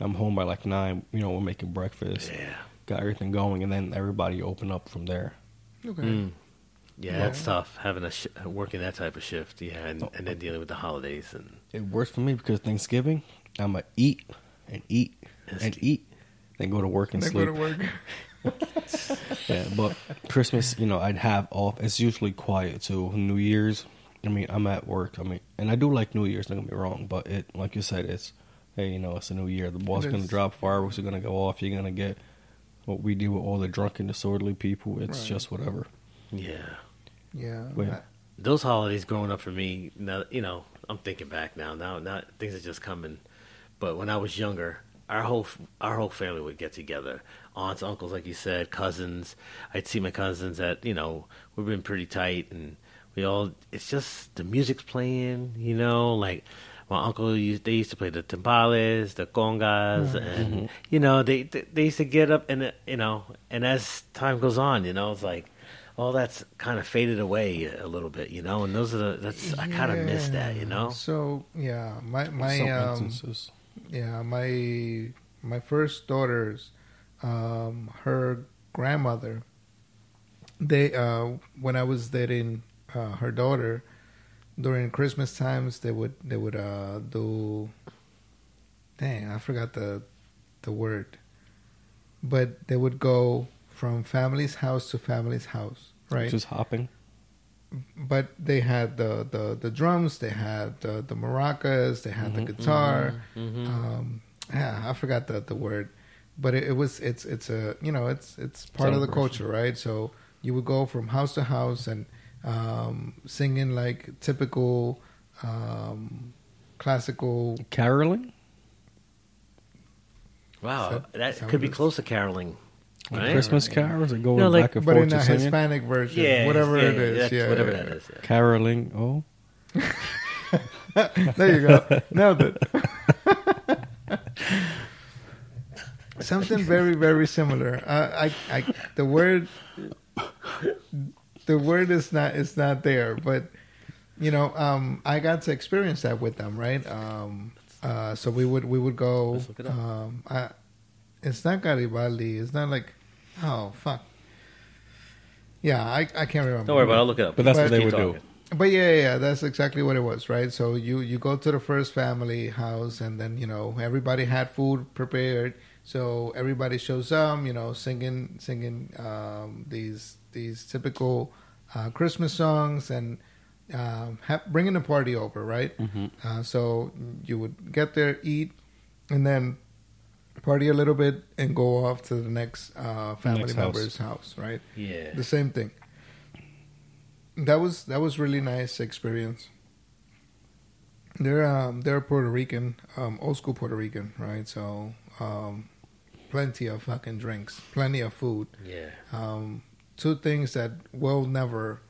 I'm home by like nine. You know, we're making breakfast, Yeah. got everything going, and then everybody open up from there. okay. Mm. Yeah, Yeah. that's tough having a sh- working that type of shift. Yeah, and, and then dealing with the holidays and It works for me because Thanksgiving, I'm gonna eat and eat And and eat, then go to work and They sleep. go to work. Yeah, but Christmas, you know, I'd have off. It's usually quiet too. New Year's, I mean, I'm at work. I mean, and I do like New Year's. Don't get me wrong, but it, like you said, it's hey, you know, it's a new year. The ball's gonna drop, fireworks are gonna go off. You're gonna get what we do with all the drunken, disorderly people. It's Right. just whatever. yeah. Yeah. Wait. I- Those holidays growing up for me, now you know, I'm thinking back now. Now, now things are just coming. But when I was younger, our whole our whole family would get together. Aunts, uncles, like you said, cousins. I'd see my cousins that you know we've been pretty tight, and we all. It's just the music's playing, you know, like. My uncle used they used to play the timbales, the congas, and you know they they they used to get up and you know and as time goes on, you know it's like all that's kind of faded away a little bit, you know, and those are the that's I kind of miss that, you know. So yeah, my my um, instances. Yeah my my first daughter's um her grandmother they uh when I was dating uh, her daughter during Christmas times they would they would uh do dang, I forgot the the word. But they would go from family's house to family's house, right? Just hopping. But they had the the, the drums, they had the, the maracas, they had Mhm. the guitar. Mhm. Um, yeah, I forgot the the word, but it, it was it's it's a you know it's it's part of the culture, right? So you would go from house to house and um, singing like typical um, classical. Caroling? Wow, that- that is that could be it is? close to caroling. Right? Christmas carols or going No, like- back and But forth in a to singing? Hispanic version, Yeah, whatever yeah, it is, that's yeah, whatever yeah, that is. yeah. Caroling. Oh, there you go. Nailed it. Something very, very similar. Uh, I, I, the word, the word is not is not there, but you know, um, I got to experience that with them, right? Um, uh, so we would we would go. Let's look it up. Um, I, it's not Garibaldi. It's not like, oh fuck. Yeah, I, I can't remember. Don't worry about it. I'll look it up. But that's what they would talking. do. But yeah, yeah, yeah, that's exactly what it was, right? So you you go to the first family house, and then you know everybody had food prepared, so everybody shows up, you know, singing singing um, these these typical uh, Christmas songs and um, ha- bringing the party over, right? hmm Uh, so you would get there, eat, and then party a little bit, and go off to the next uh, family Next member's house, right? Yeah. the same thing. That was that was really nice experience. They're um they're Puerto Rican, um old school Puerto Rican, right? So um plenty of fucking drinks, plenty of food. Yeah. Um two things that will never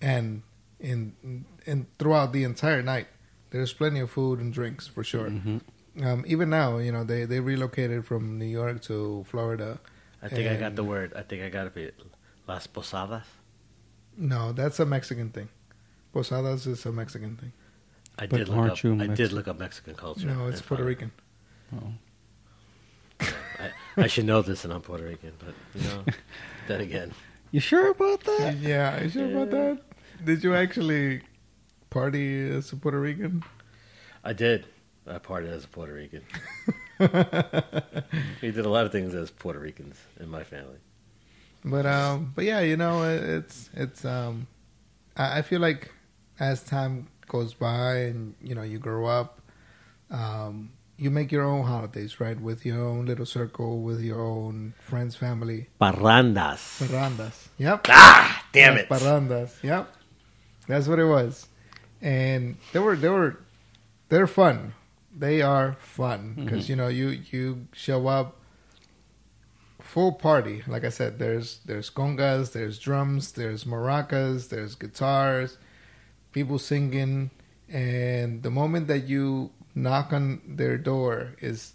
end in in throughout the entire night. There's plenty of food and drinks for sure. hmm Um even now, you know, they they relocated from New York to Florida. I think I got the word. I think I got it. for. Las Posadas. No, that's a Mexican thing. Posadas is a Mexican thing. I But did look up. I did Mexican? look up Mexican culture. No, it's Puerto found- Rican. Oh. I, I should know this, and I'm Puerto Rican, but you know, then again, You sure about that? Yeah, you sure about that? Did you actually party as a Puerto Rican? I did. I partied as a Puerto Rican. We did a lot of things as Puerto Ricans in my family. But um, but yeah, you know, it- it's it's um, I, I feel like as time goes by and you know you grow up, um, you make your own holidays, right? With your own little circle, with your own friends, family. Parrandas. Parrandas. Yep. Ah, damn it. Parrandas. Yep. That's what it was. And they were they were they're fun. They are fun because Mhm. you know you you show up full party. Like I said, there's there's congas, there's drums, there's maracas, there's guitars, people singing, and the moment that you knock on their door is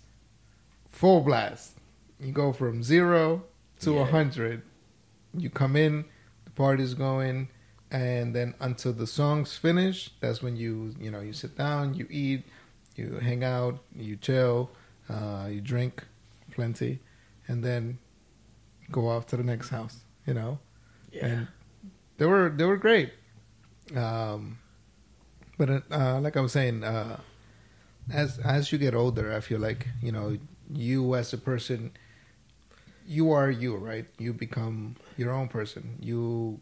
full blast. You go from zero to a Yeah. hundred. You come in, the party's going, and then until the songs finish, that's when you you know you sit down, you eat, you hang out, you chill, uh, you drink plenty, and then go off to the next house. You know, Yeah. and they were they were great. Um, but uh, like I was saying, uh, as as you get older, I feel like you know you as a person, you are you, right? You become your own person. You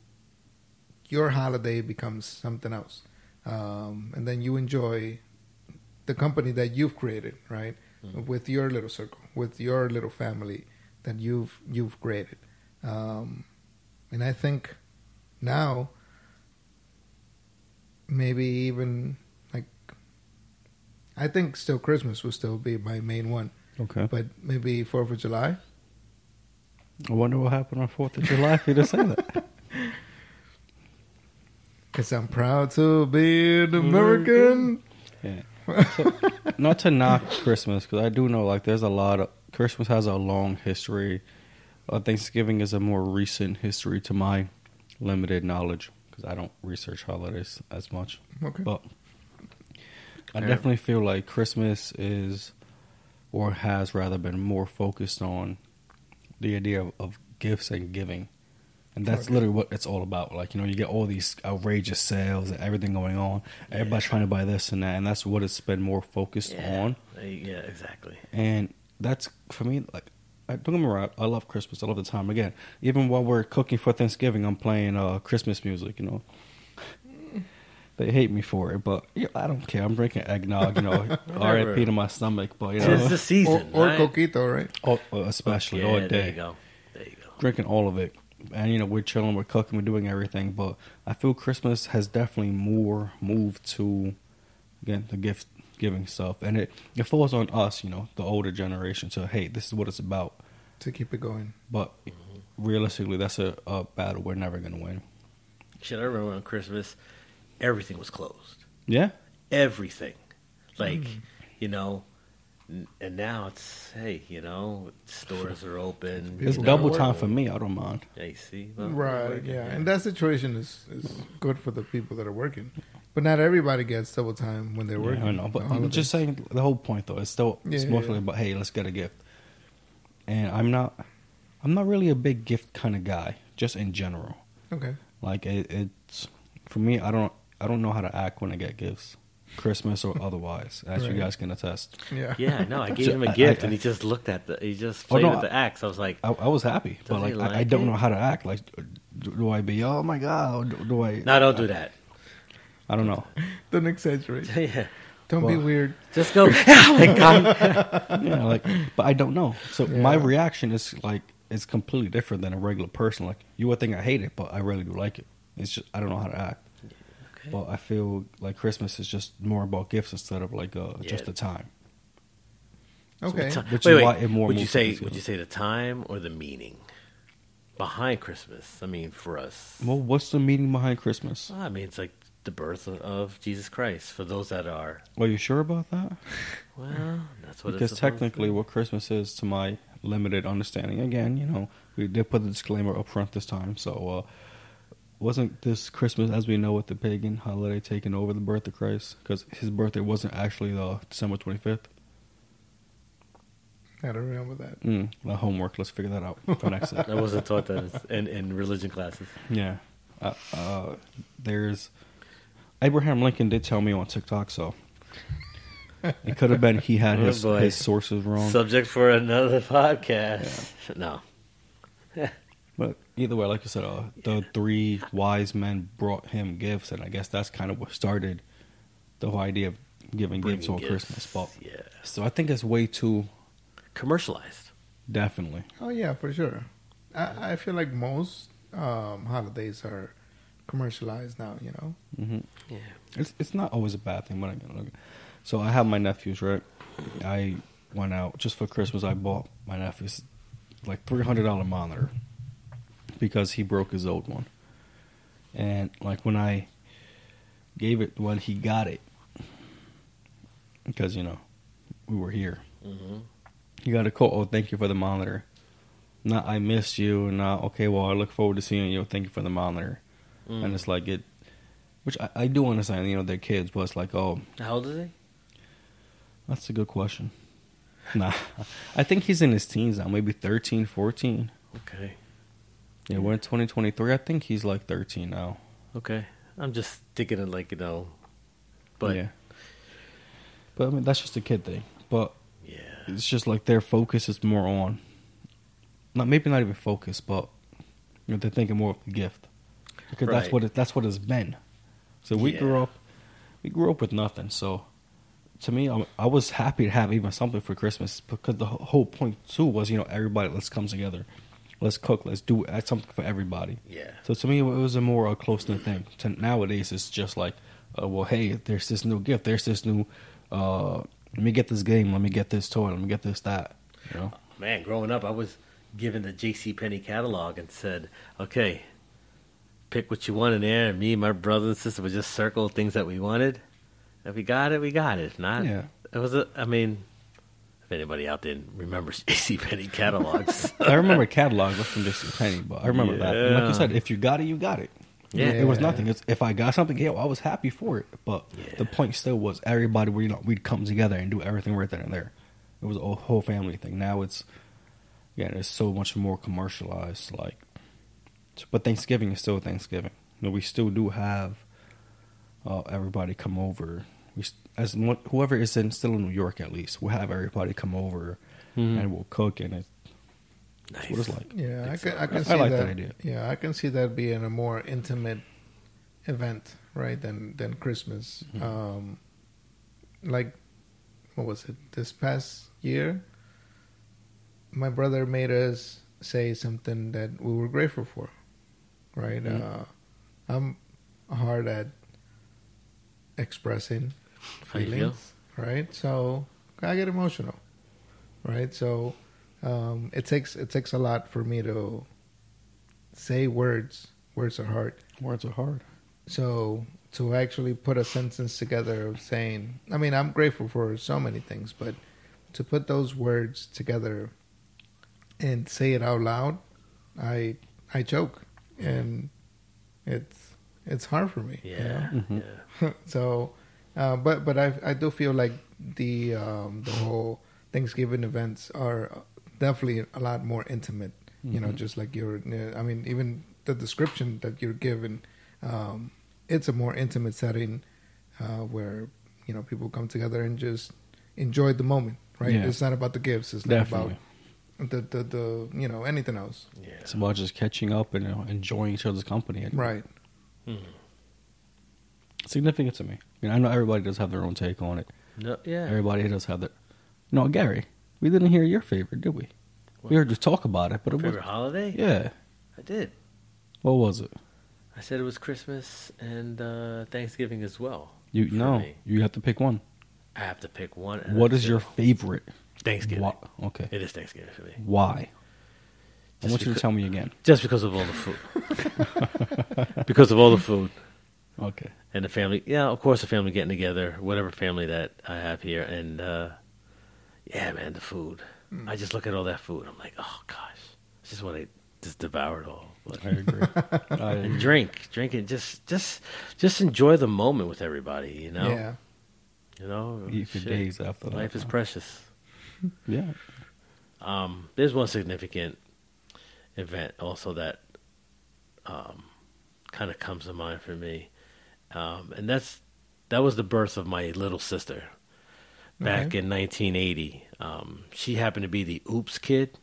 your holiday becomes something else, um, and then you enjoy the company that you've created, right? Mhm. With your little circle, with your little family that you've you've created, um, and I think now maybe even like I think still Christmas will still be my main one, Okay. but maybe Fourth of July. I wonder what happened on Fourth of July for you to say that. Cause I'm proud to be an American. Yeah. So, not to knock Christmas, because I do know like there's a lot of Christmas has a long history. Uh, Thanksgiving is a more recent history to my limited knowledge, because I don't research holidays as much. Okay. But I definitely feel like Christmas is, or has rather been more focused on the idea of, of gifts and giving And that's Okay. literally what it's all about. Like, you know, you get all these outrageous sales and everything going on. Everybody's trying to buy this and that. And that's what it's been more focused Yeah. on. Yeah, exactly. And that's, for me, like, I, don't get me wrong, I love Christmas. I love the time. Again, even while we're cooking for Thanksgiving, I'm playing uh, Christmas music, you know. They hate me for it, but yeah, I don't care. I'm drinking eggnog, you know, Whatever. RIP to my stomach, but you Tis know, the season, or right? coquito, right? all, uh, especially yeah, all There day you go. There you go. drinking all of it. And you know, we're chilling, we're cooking, we're doing everything. But I feel Christmas has definitely more moved to again the gift giving stuff, and it it falls on us, you know, the older generation. To hey, this is what it's about. To keep it going. But realistically, that's a, a battle we're never gonna win. Shit, I remember on Christmas, everything was closed. Yeah, Everything, like Mm. you know, n- and now it's hey, you know, stores are open. it's you know. double time for me. I don't mind. Yeah, you see, Well, Right, working, yeah. And that situation is, is good for the people that are working. But not everybody gets double time when they're Yeah, working. I know, but I'm just saying the whole point though. It's still it's Yeah, mostly yeah. about hey, let's get a gift. And I'm not, I'm not really a big gift kind of guy, just in general. Okay. Like it, it's for me, I don't I don't know how to act when I get gifts, Christmas or otherwise, as you guys can attest. Yeah. Yeah, no, I gave him a gift, I- and he just looked at the, he just Oh, played no, with the axe. I was like, I, I was happy, but Does like, I, I don't know how to act. Like, do, do I be oh my god? Do, do I? no, don't do that. I don't know. Don't exaggerate. yeah, Don't be weird. just go. oh my god. yeah, like, but I don't know. So my reaction is like it's completely different than a regular person. Like you would think I hate it, but I really do like it. It's just I don't know how to act. Okay. But I feel like Christmas is just more about gifts instead of like uh, just the time. Okay. Ti- Which wait, is wait. why it more would you say? us, Would yeah. you say the time or the meaning behind Christmas? I mean, for us. Well, what's the meaning behind Christmas? I mean, it's like the birth of, of Jesus Christ. For those that are, Are you sure about that? well, that's what. because it's technically, what Christmas is, to my limited understanding, again, you know, we did put the disclaimer up front this time. So, uh, wasn't this Christmas, as we know it, the pagan holiday taking over the birth of Christ? Because his birthday wasn't actually the December twenty fifth. I don't remember that. Mm, the homework. Let's figure that out for next. I wasn't taught that in, in religion classes. Yeah. Uh, uh, there's Abraham Lincoln did tell me on TikTok, so it could have been he had Oh, his boy. his sources wrong. Subject for another podcast. No. But either way, like I said, uh, the three wise men brought him gifts, and I guess that's kind of what started the whole idea of giving gifts on Bringing Christmas. But yeah, so I think it's way too commercialized. definitely. Oh yeah, for sure. I, I feel like most um, holidays are commercialized now. You know. hmm Yeah. It's it's not always a bad thing, but I look. So I have my nephews, right? I went out just for Christmas. I bought my nephews like three hundred dollar monitor because he broke his old one, and like when I gave it when he got it, because you know we were here. hmm You got a call. Oh, thank you for the monitor. Not I missed you. Not okay. Well, I look forward to seeing you. Thank you for the monitor. Mm. And it's like it, which I, I do understand. You know, they're kids, but it's like, oh, How old is he? that's a good question. Nah, I think he's in his teens now, maybe 13, 14. Okay. Yeah, we're in 2023. I think he's like 13 now. Okay. I'm just thinking of like you know, but yeah. But I mean, that's just a kid thing. But yeah. it's just like their focus is more on, not maybe not even focus, but you know they're thinking more of the gift because that's what it, that's what it's been. So we Yeah. grew up, we grew up with nothing. So to me, I, I was happy to have even something for Christmas because the whole point too was you know everybody let's come together, let's cook, let's do add something for everybody. Yeah. So to me, it was a more a close knit thing. To nowadays, it's just like, uh, well, hey, there's this new gift, there's this new. Uh, let me get this game. Let me get this toy. Let me get this that. You know. Man, growing up, I was given the J.C. Penney catalog and said, "Okay, pick what you want in there." And me, and my brother and sister would just circle things that we wanted. If we got it, we got it. If not, Yeah. it was. A, I mean, if anybody out there remembers J.C. Penney catalogs, I remember catalogs from J.C. Penney, but I remember that. And like Yeah. you said, if you got it, you got it. Yeah. It was nothing. It's, if I got something, yeah, well, I was happy for it. But Yeah. the point still was everybody, we, you know, we'd come together and do everything right then and there. It was a whole family thing. Now it's, yeah, it's so much more commercialized. Like, But Thanksgiving is still Thanksgiving. You know, we still do have uh, everybody come over. We as mu- whoever is in still in New York at least, we'll have everybody come over Mhm. and we'll cook and it's Nice. what it's like. Yeah, I can, I can I see like that. that idea. Yeah, I can see that being a more intimate event, right? Than than Christmas. Mhm. Um, like, what was it? This past year, my brother made us say something that we were grateful for, right? Mhm. Uh, I'm hard at expressing How you feel? Feelings, right? So I get emotional, right? So um, it takes it takes a lot for me to say words. Words are hard. Words are hard. So to actually put a sentence together of saying, I mean, I'm grateful for so many things, but to put those words together and say it out loud, I I choke, and it's it's hard for me. you know? Yeah. Mhm. Yeah. so, uh, but but I I do feel like the um, the whole Thanksgiving events are definitely a lot more intimate. You know, Mhm. just like your, I mean, even the description that you're given, um, it's a more intimate setting uh, where you know people come together and just enjoy the moment. Right? Yeah. It's not about the gifts. It's not Definitely. about the, the the you know anything else. Yeah. It's about just catching up and you know, enjoying each other's company. And Right. Mhm. Significant to me. I mean, I know everybody does have their own take on it. No, yeah. Everybody does have their. No, Gary, we didn't hear your favorite, did we? We heard you talk about it, but it was Favorite holiday? yeah. I did. What was it? I said it was Christmas and uh, Thanksgiving as well. You no, me. you have to pick one. I have to pick one. and What is your favorite? Thanksgiving? Why? Okay, It is Thanksgiving for me. why? I Just want you to tell me again. Just because of all the food. because of all the food Okay. And the family. Yeah, of course, the family getting together, whatever family that I have here, and uh, yeah, man, the food. I just look at all that food. I'm like, oh gosh, I just want to just devour it all. But, I agree. I and agree. drink, drink it. Just, just, just enjoy the moment with everybody. You know, Yeah. you know, Eat for Shit. days after that. Life is precious. Yeah. Um, there's one significant event also that um, kind of comes to mind for me, um, and that's that was the birth of my little sister back Okay. in 1980. Um, she happened to be the oops kid,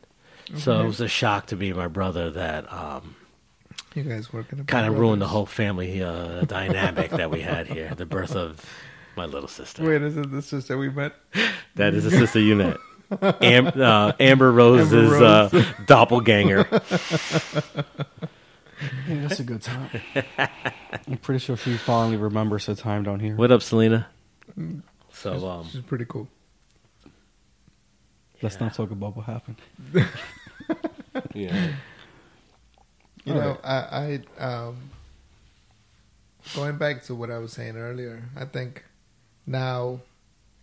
so it was a shock to me and my brother that um, You guys working kind of ruined the whole family uh, dynamic that we had here. The birth of my little sister. Wait, is it the sister we met? That is the sister you met. Am, uh, Amber Rose's Amber Rose. Uh, doppelganger. Yeah, that's a good time. I'm pretty sure she finally remembers her time down here. What up, Selena? So, um, She's pretty cool. Let's yeah. not talk about what happened. yeah. You All know, I, I um, going back to what I was saying earlier. I think now,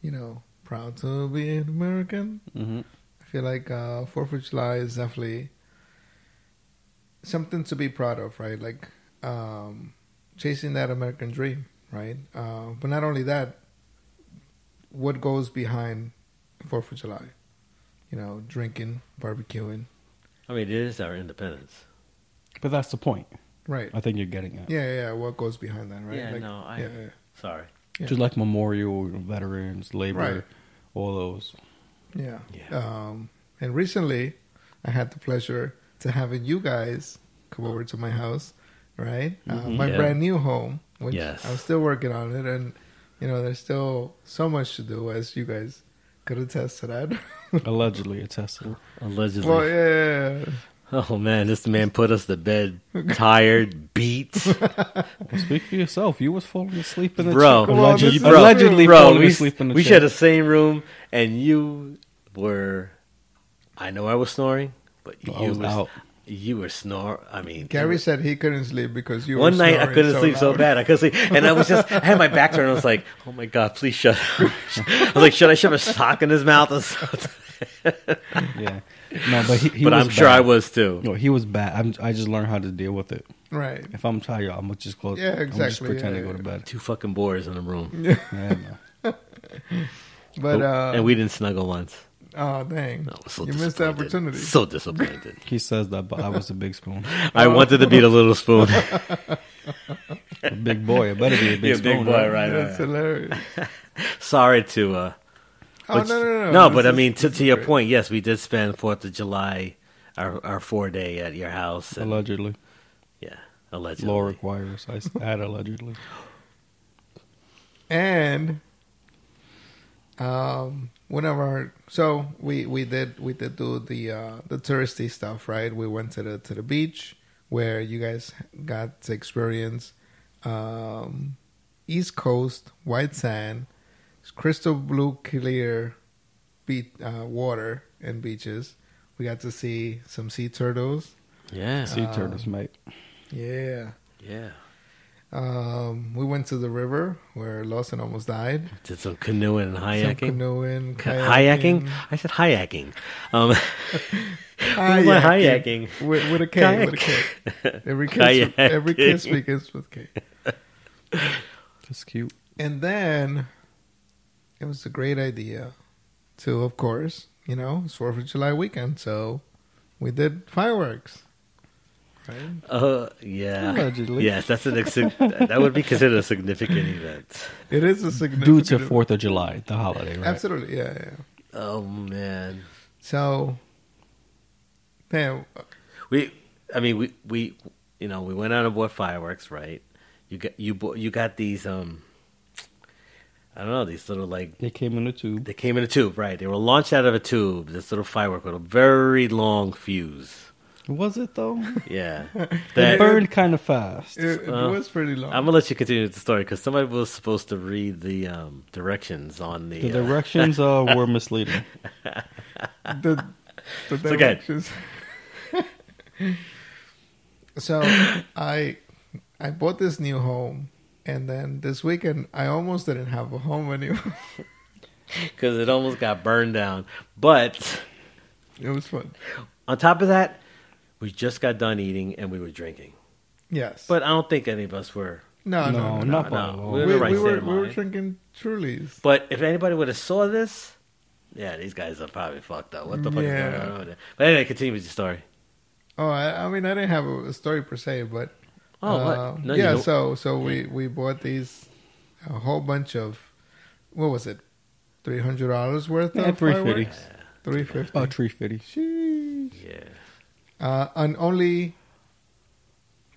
you know, proud to be an American. Mm-hmm. I feel like uh, Fourth of July is definitely something to be proud of, right? Like um, chasing that American dream, right? Uh, but not only that, what goes behind Fourth of July? You know, drinking, barbecuing, I mean, it is our independence. But that's the point. right? I think you're getting it. Yeah, yeah. yeah, What goes behind that, right? Yeah, Like, no, I- yeah, yeah. Sorry. Yeah. Just like memorial, veterans, labor, Right. all those. Yeah. Yeah. Um, and recently, I had the pleasure to having you guys come over to my house, right? Uh, Mhm. my Yeah. brand new home, which Yes. I'm still working on it, and you know, there's still so much to do, as you guys could attest to that. Allegedly attested. Allegedly. well, yeah, Oh, man, this man put us to bed tired, beat. Well, speak for yourself. You was falling asleep in the bro, chair. Come Allegedly, this is bro, allegedly bro, falling we, asleep in the we chair. shared the same room, and you were. I know I was snoring, but I you was was out. You were snore. I mean, Gary said he couldn't sleep because you. One were night I couldn't sleep so bad I couldn't sleep, and I was just I had my back turned. I was like, "Oh my god, please shut!" up. I was like, "Should I shove a sock in his mouth?" or something? Yeah. No, but he, he but was I'm sure I was too. No, he was bad. I'm, I just learned how to deal with it. Right. If I'm tired, I'm gonna just close. Yeah, I'm just exactly, pretend yeah, to go to bed. Two fucking boys in a room, Yeah, no. But uh, and we didn't snuggle once. Oh dang! I was so you missed the disappointed. opportunity. So disappointed. He says that, but I was a big spoon. I wanted to be the little spoon. A big boy. It better be a big Yeah, spoon. big boy, right? right? That's hilarious. Sorry to. uh Oh but- no, no, no, No, This but I is- mean, to, this to your great. point, yes, we did spend Fourth of July, our our four day at your house. And, Allegedly. yeah, allegedly. Law requires. I s- add allegedly. and um, one of our so we we did we did do the uh, the touristy stuff, right? We went to the to the beach where you guys got to experience um, East Coast white sand, crystal blue clear beach uh, water and beaches. We got to see some sea turtles. Yeah, Sea Um, turtles, mate. Yeah. yeah. Um, we went to the river where Lawson almost died. Did some canoeing and Some kayaking. canoeing, Ka- kayaking. Hayaking? I said hayaking. Um, Kayaking. What hayaking? With, with a K. With a K. Every kiss, every kiss begins with K. It's cute. And then it was a great idea to, of course, you know, it's Fourth of July weekend, so we did fireworks. Right? uh, yeah. Allegedly. Yes, that's an ex- that would be considered a significant event. It is a significant Due to Fourth of July, the holiday, right? Absolutely, yeah, yeah. Oh man, So, damn, we. I mean, we we you know we went out and bought fireworks, right? You got you bought, you got these um. I don't know these little like They came in a tube. they came in a tube, right? They were launched out of a tube. This little firework with a very long fuse. Was it though? Yeah, It burned kind of fast. it, it Uh, was pretty long. I'm gonna let you continue with the story because somebody was supposed to read the um, directions on the. The uh, directions uh, were misleading. the, the okay. directions. so I I bought this new home, and then this weekend I almost didn't have a home anymore. because it almost got burned down. But it was fun. on top of that, we just got done eating and we were drinking. Yes, But I don't think any of us were. no, no, No, no, not no. no. We We, were in the right we were we were drinking Trulies. But if anybody would have saw this, yeah, these guys are probably fucked up. What the fuck Yeah. is going on over there? But anyway, continue with your story. Oh, I, I mean, I didn't have a story per se, but Oh, uh, what? No, yeah. don't. So so we we bought these a whole bunch of what was it, three hundred dollars worth Yeah, of three fireworks? fifty. Three fifty. About three fifty. Yeah. Uh, and only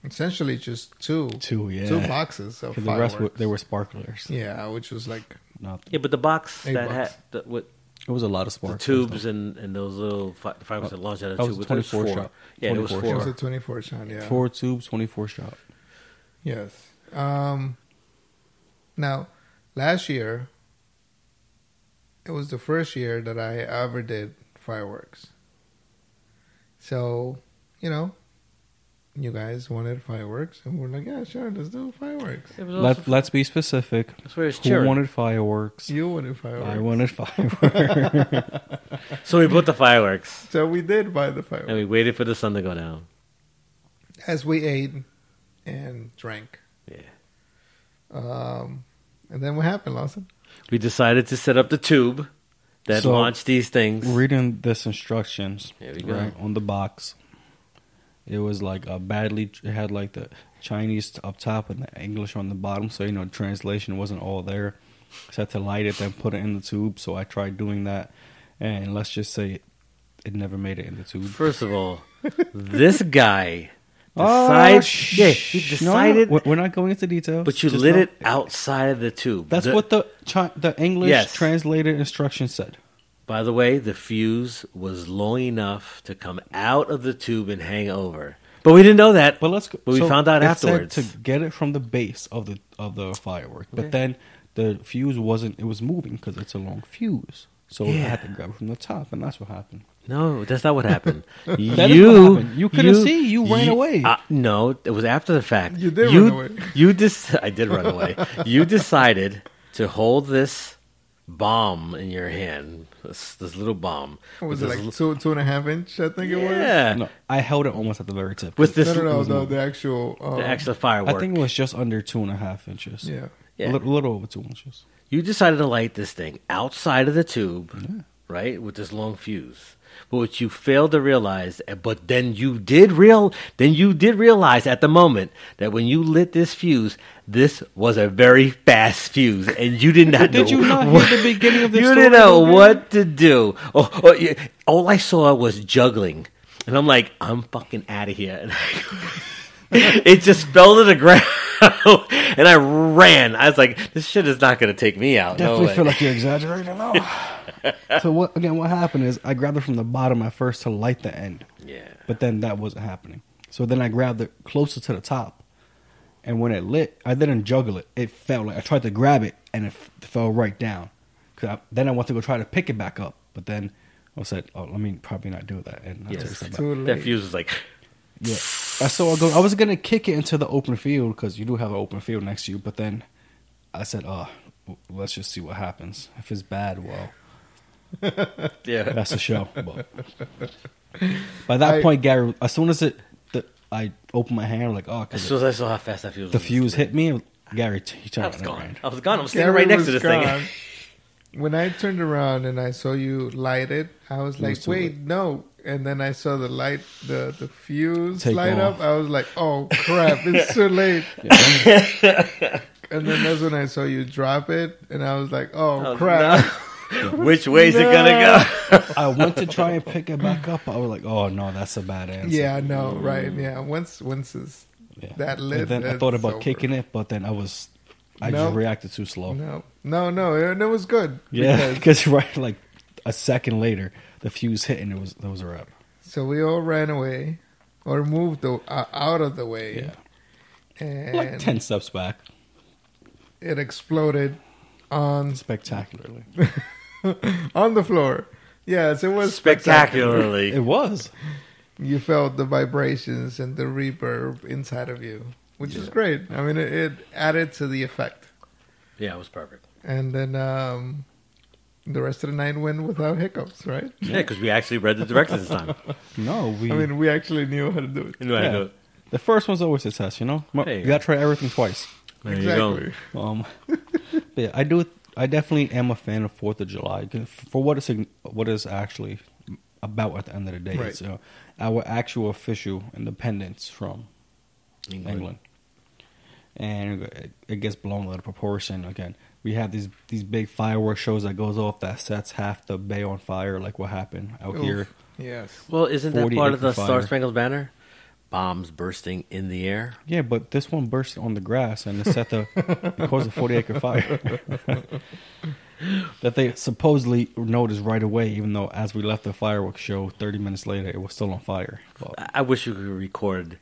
essentially just two Two, yeah. two boxes of For the rest, were, fireworks. they were sparklers. yeah, which was like Not, Yeah, but the box that bucks. had the, with it was a lot of the sparklers. tubes though. and, and those little fi- fireworks that launched out of That the was tube. a was 24 four. shot. Yeah, it was 24 it was a twenty four shot. Yeah, Four tubes, twenty four shot. Yes. Um, now, last year, it was the first year that I ever did fireworks. So, you know, you guys wanted fireworks, and we're like, yeah, sure, let's do fireworks. Let, also, let's be specific. that's Who cheering. wanted fireworks? You wanted fireworks. I wanted fireworks. So we bought the fireworks So we did buy the fireworks. and we waited for the sun to go down. As we ate and drank. Yeah. Um, and then what happened, Lawson? We decided to set up the tube that So, launched these things. Reading this instructions There we go. right on the box, it was like a badly. It had like the Chinese up top and the English on the bottom, so you know translation wasn't all there. So I had to light it, then put it in the tube. So I tried doing that, and let's just say it never made it in the tube. First of all, this guy Oh, decided. Ah, yeah, he No, no, we're- we're not going into details. but you Just lit know- it outside of the tube. That's The- what the Chi- the English Yes. translated instructions said. By the way, the fuse was long enough to come out of the tube and hang over. But we didn't know that. But let's. But we so found out it afterwards. said to get it from the base of the of the firework, but then the fuse wasn't. It was moving because it's a long fuse. So I had to grab it from the top, and that's what happened. No, that's not what happened. That you, is what happened. You couldn't see. You ran away. Uh, no, it was after the fact. You did you, run away. You dis- I did run away. you decided to hold this bomb in your hand. This, this little bomb. What was it this like two two and a half inch? I think it was. Yeah. No, I held it almost at the very tip. With this, No, no, no, was the, moving. the actual. Um, the actual I think it was just under two and a half inches. Yeah. Yeah. a little, little over two inches. You decided to light this thing outside of the tube, right, with this long fuse. But what you failed to realize, eh, but then you did real, then you did realize at the moment that when you lit this fuse, this was a very fast fuse, and you did not. Did know you not hear what- the beginning of the You didn't know man? what to do. Oh, oh, yeah, all I saw was juggling, and I'm like, I'm fucking out of here. It just fell to the ground, and I ran. I was like, this shit is not going to take me out. Definitely no feel like you're exaggerating. No. so what? Again, what happened is I grabbed it from the bottom at first to light the end, yeah. but then that wasn't happening. So then I grabbed it closer to the top, and when it lit, I didn't juggle it. It fell. Like I tried to grab it, and it f- fell right down. Cause I, then I went to go try to pick it back up, but then I said, "Oh, let me probably not do that." And I Yes. took a step That fuse was like, Yeah. I so I go. I was gonna kick it into the open field because you do have an open field next to you. But then I said, "Oh, let's just see what happens. If it's bad, well, yeah. that's the show." But by that I- point, Gary, as soon as it, the, I opened my hand, like, "Oh," As soon as I saw how fast that fuse the fuse hit me. Gary, t- he I was and gone. ran. I was gone. I was sitting Gary right next to was this thing. When I turned around and I saw you light it, I was like, was "Wait, late. no!" And then I saw the light, the the fuse Take light off. up. I was like, "Oh crap! It's too late." and then that's when I saw you drop it, and I was like, "Oh, Oh, crap!" Which way way's it gonna go? I went to try and pick it back up. I was like, "Oh no, that's a bad answer." yeah, no, right? Yeah, once once it's Yeah. that lit, And then I thought about over. kicking it, but then I was, I No. just reacted too slow. no, no, no, and it was good. Yeah, because- because right, like a second later, the fuse hit and it was that was a wrap. So we all ran away, or moved the, uh, out of the way, Yeah, and like ten steps back, it exploded on spectacularly. on the floor. Yes, it was spectacular. Spectacularly. It was. You felt the vibrations and the reverb inside of you, which is great. I mean, it, it added to the effect. Yeah, it was perfect. And then um, the rest of the night went without hiccups, right? Yeah, because we actually read the directions this time. No, we. I mean, we actually knew how to do it. You know how to do it. the first one's always a test, you know. Mo- There you you gotta try everything twice. There you go. exactly. Um, but yeah, I do. I definitely am a fan of Fourth of July for what it's what is actually about at the end of the day. Right. It's uh, our actual official independence from England. England. And it- it gets blown out of proportion again. We have these these big fireworks shows that goes off that sets half the bay on fire, like what happened out Oof. here. Yes. Well, isn't that part of the fire. Star Spangled Banner? Bombs bursting in the air. Yeah, but this one burst on the grass and it set the it caused a forty acre fire that they supposedly noticed right away. Even though as we left the fireworks show, thirty minutes later, it was still on fire. But I- I wish we could record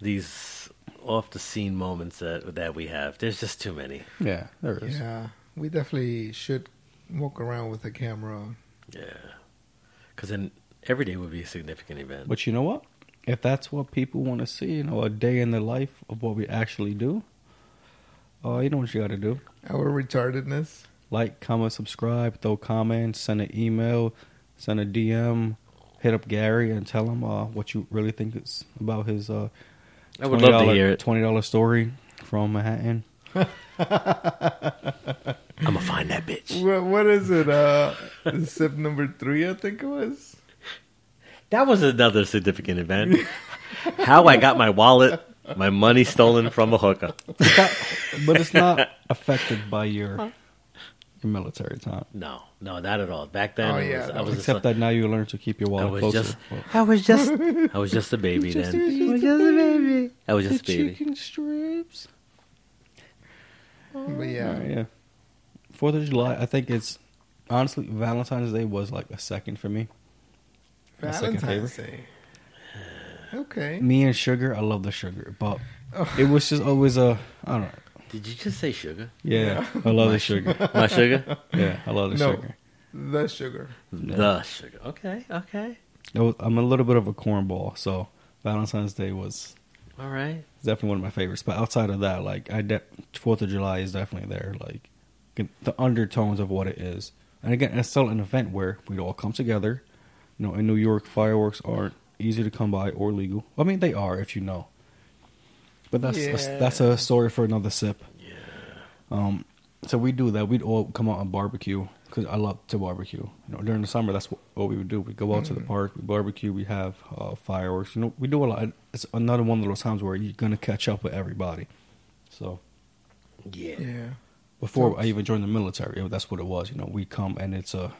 these off the scene moments that that we have. There's just too many. yeah, there is. Yeah, we definitely should walk around with a camera. Yeah, because then every day would be a significant event. But you know what? If that's what people want to see, you know, a day in the life of what we actually do, uh, you know what you got to do. Our retardedness. Like, comment, subscribe, throw comments, send an email, send a DM, hit up Gary and tell him uh, what you really think is about his uh, I would love to $20 hear it. Twenty dollar story from Manhattan. I'm gonna find that bitch. What, what is it? Uh, sip number three, I think it was. That was another significant event. How I got my wallet, my money stolen from a hooker. It's not- but it's not affected by your your military time. No, no, not at all. Back then, Oh, I was, yeah, I no. was Except just, that now you learn to keep your I wallet was closer. just, Well, I was just, I was just a baby then. I was just a baby. I was just a baby. chicken strips. But yeah, Alright, yeah. Fourth of July, I think it's honestly Valentine's Day was like a second for me. My second Valentine's Day. Okay. Me and sugar, I love the sugar, but Oh. it was just always a I don't know. Did you just say sugar? Yeah, I love the sugar. My sugar? Yeah, I love the No. sugar. The sugar. The sugar. Okay, okay. It was- I'm a little bit of a cornball, so Valentine's Day was All right. definitely one of my favorites. But outside of that, like I de- Fourth of July is definitely there. Like the undertones of what it is, and again, it's still an event where we'd all come together. You know, in New York, fireworks aren't easy to come by or legal. I mean, they are if you know. But that's Yeah. that's, that's a story for another sip. Yeah. Um, so we do that. We'd all come out and barbecue because I love to barbecue. You know, during the summer, that's what, what we would do. We go out to the park, we barbecue, we have uh, fireworks. You know, we do a lot. It's another one of those times where you're gonna catch up with everybody. So Yeah. Yeah. before So- I even joined the military, that's what it was. You know, we come and it's a.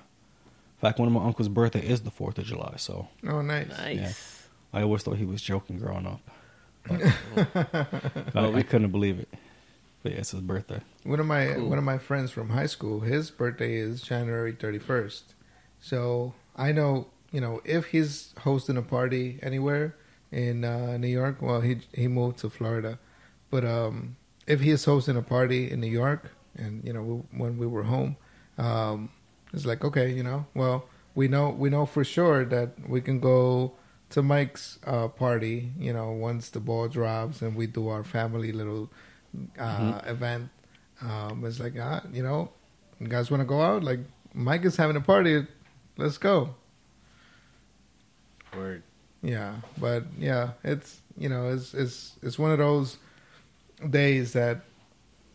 In fact, one of my uncle's birthday is the Fourth of July, so Oh, nice. Nice. I always thought he was joking growing up. But I, I couldn't believe it. But yeah, it's his birthday. One of my Cool. one of my friends from high school, his birthday is January thirty first. So I know, you know, if he's hosting a party anywhere in uh, New York, well, he he moved to Florida, but um, if he is hosting a party in New York, and you know, we, when we were home, um, it's like okay, you know, well, we know we know for sure that we can go to Mike's uh, party, you know, once the ball drops and we do our family little uh, event. Um, it's like, ah, you know, you guys want to go out? Like, Mike is having a party. Let's go. Word. Yeah, but yeah, it's you know, it's it's it's one of those days that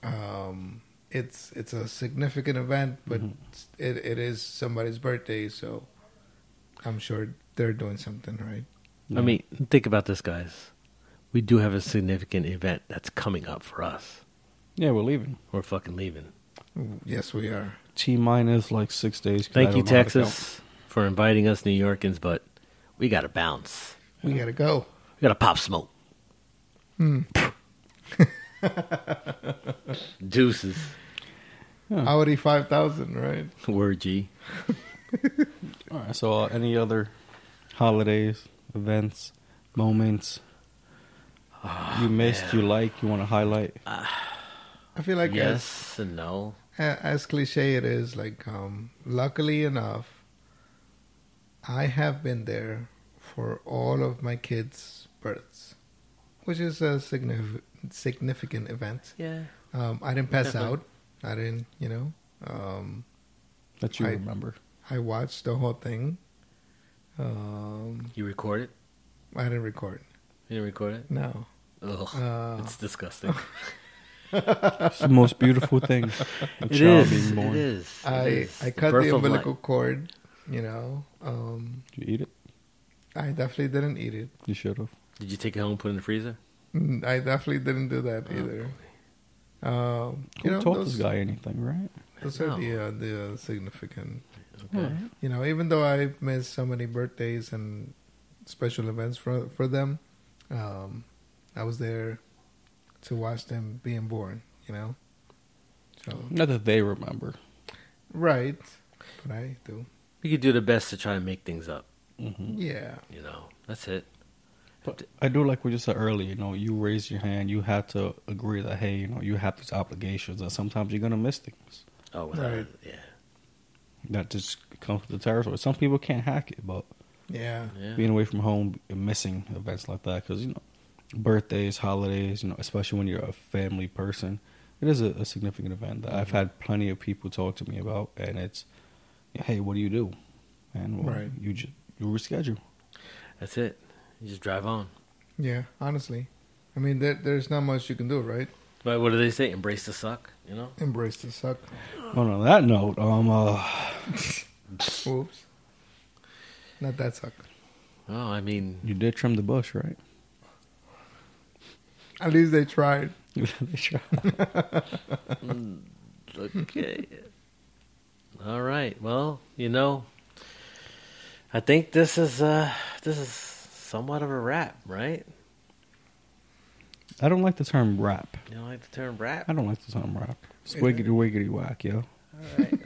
um, it's it's a significant event, but Mhm. it it is somebody's birthday, so I'm sure they're doing something right. I mean, think about this, guys. We do have a significant event that's coming up for us. yeah, we're leaving. We're fucking leaving. Yes, we are. T minus like six days. Thank you, don't know how to count. Texas, for inviting us, New Yorkers, but we got to bounce. We gotta go. We got to pop smoke. Hmm. Deuces. Yeah. Audi five thousand, right? Word G. All right. So, uh, any other holidays, events, moments you missed, you like, you want to highlight? I feel like as yes and no. as cliche it is, like um, luckily enough, I have been there for all of my kids' births, which is a significant significant event. Yeah. Um, I didn't pass Definitely. out. I didn't, you know. Um, That you I- remember? I watched the whole thing. Um, You record it? I didn't record. You didn't record it? No. Ugh. Uh, it's disgusting. It's the most beautiful thing. A It child is. being born. It is. It I is. I cut Birth the umbilical cord. You know. Um, Did you eat it? I definitely didn't eat it. You should have. Did you take it home and put it in the freezer? Mm, I definitely didn't do that Oh, either. Um, Who you know, taught those, this guy anything, right? those No. are the uh, the uh, significant. Okay. You know, even though I've missed so many birthdays and special events for for them, um, I was there to watch them being born. You know, so Not that they remember. right, but I do. We could do the best to try and make things up. hmm Yeah, You know, that's it. But I do like what you said earlier. You know, you raised your hand. You had to agree that hey, you know, you have these obligations, and sometimes you're gonna miss things. Oh, without Right. it, yeah. That just comes with the territory. Some people can't hack it, but yeah, Yeah. being away from home, and missing events like that, because you know, birthdays, holidays, you know, especially when you're a family person, it is a, a significant event that I've mm-hmm. had plenty of people talk to me about, and it's, hey, what do you do? And well, Right. you just you reschedule. That's it. You just drive on. yeah. Honestly, I mean, there, there's not much you can do, right? But what do they say? Embrace the suck. You know. Embrace the suck. Well, on that note, um, uh, Oops, not that suck. Oh, I mean, you did trim the bush, right? At least they tried. They tried. mm, okay. All right. Well, you know, I think this is uh this is somewhat of a rap, right? I don't like the term rap. You don't like the term rap? I don't like the term rap. Swiggity wiggity whack, yo. All right.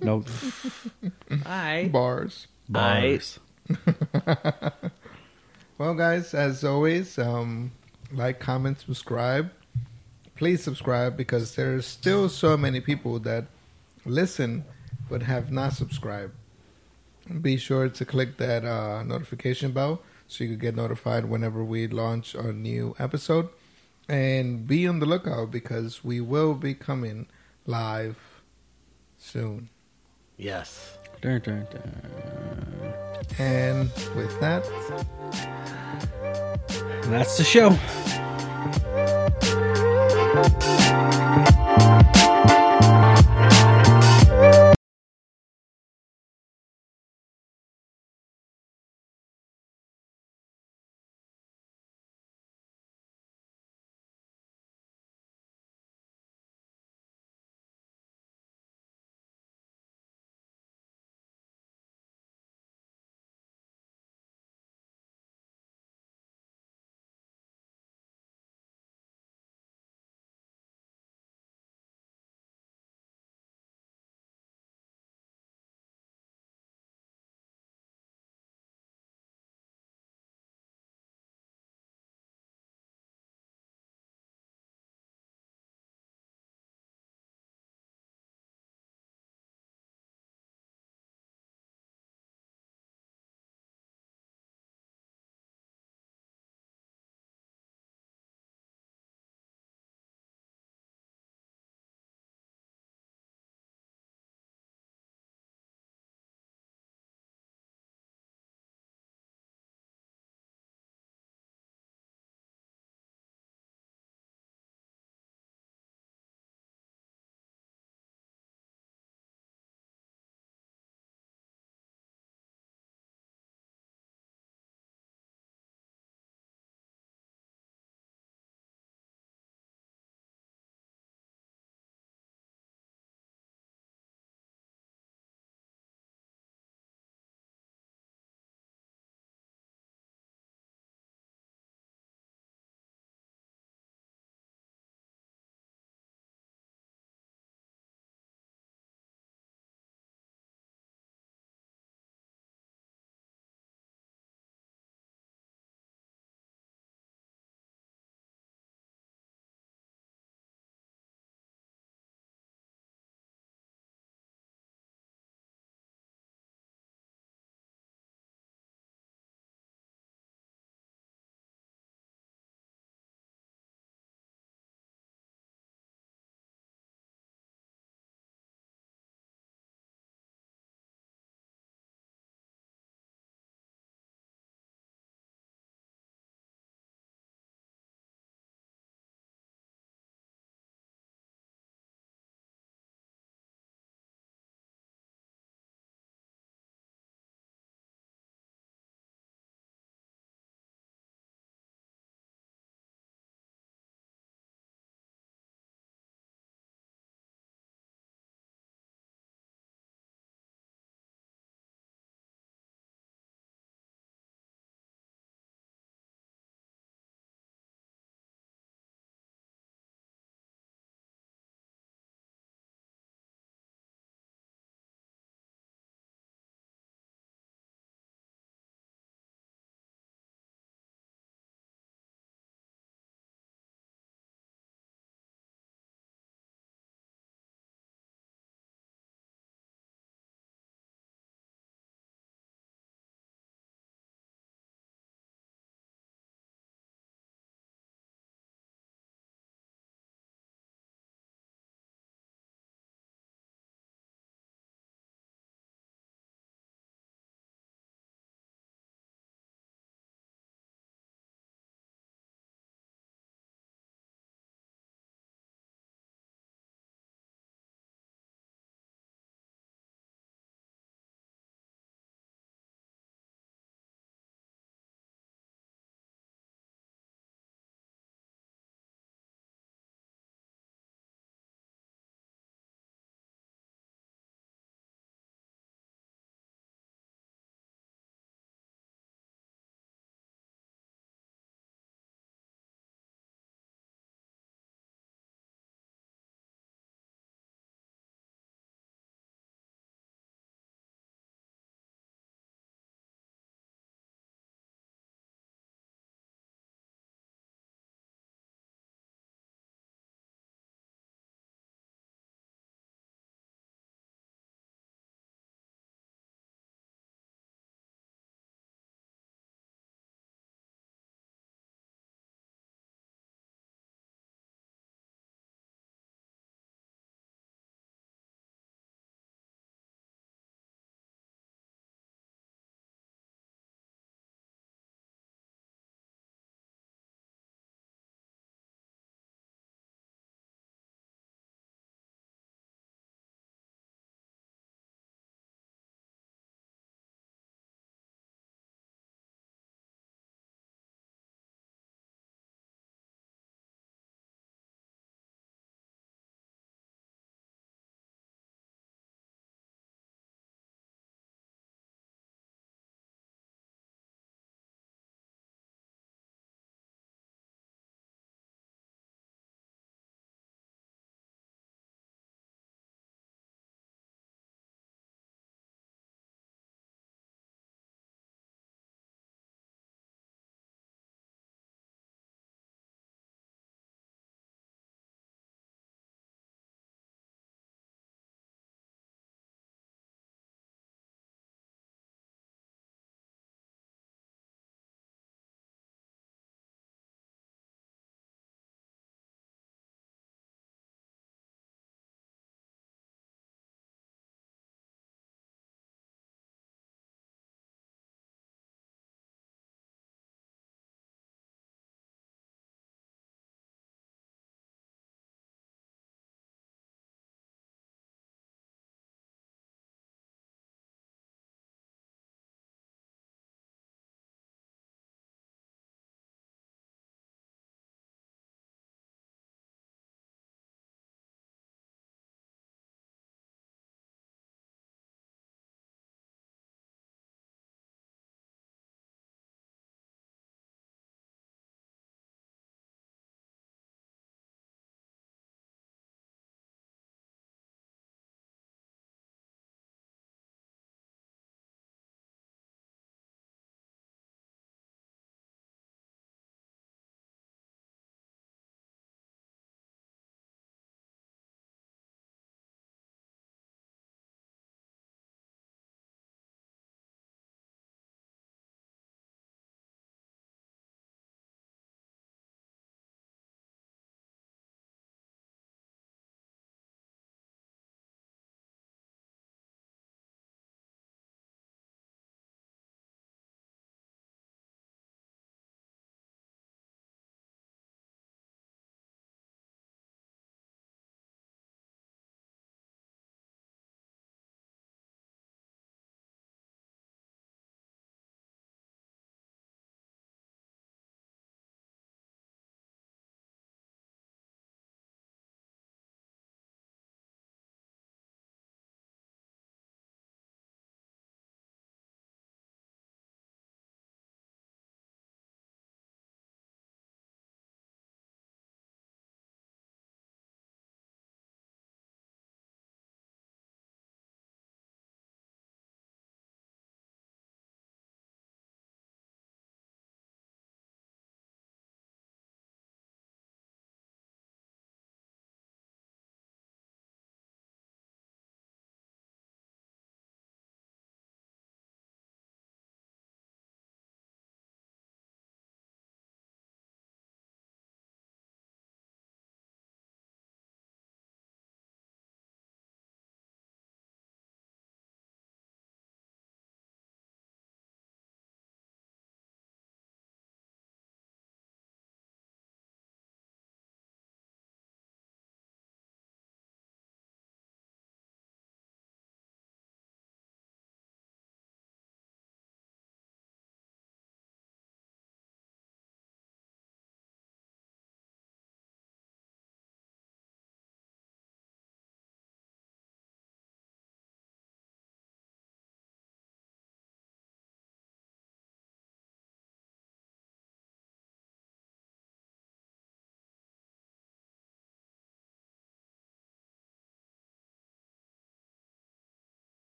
No All right. Bars. bars. Well, guys, as always, um, like, comment, subscribe. Please subscribe because there's still so many people that listen but have not subscribed. Be sure to click that uh, notification bell so you can get notified whenever we launch a new episode. And be on the lookout because we will be coming live soon. Yes. Dun, dun, dun. And with that, that's the show.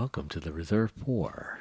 Welcome to the Reserve Pour.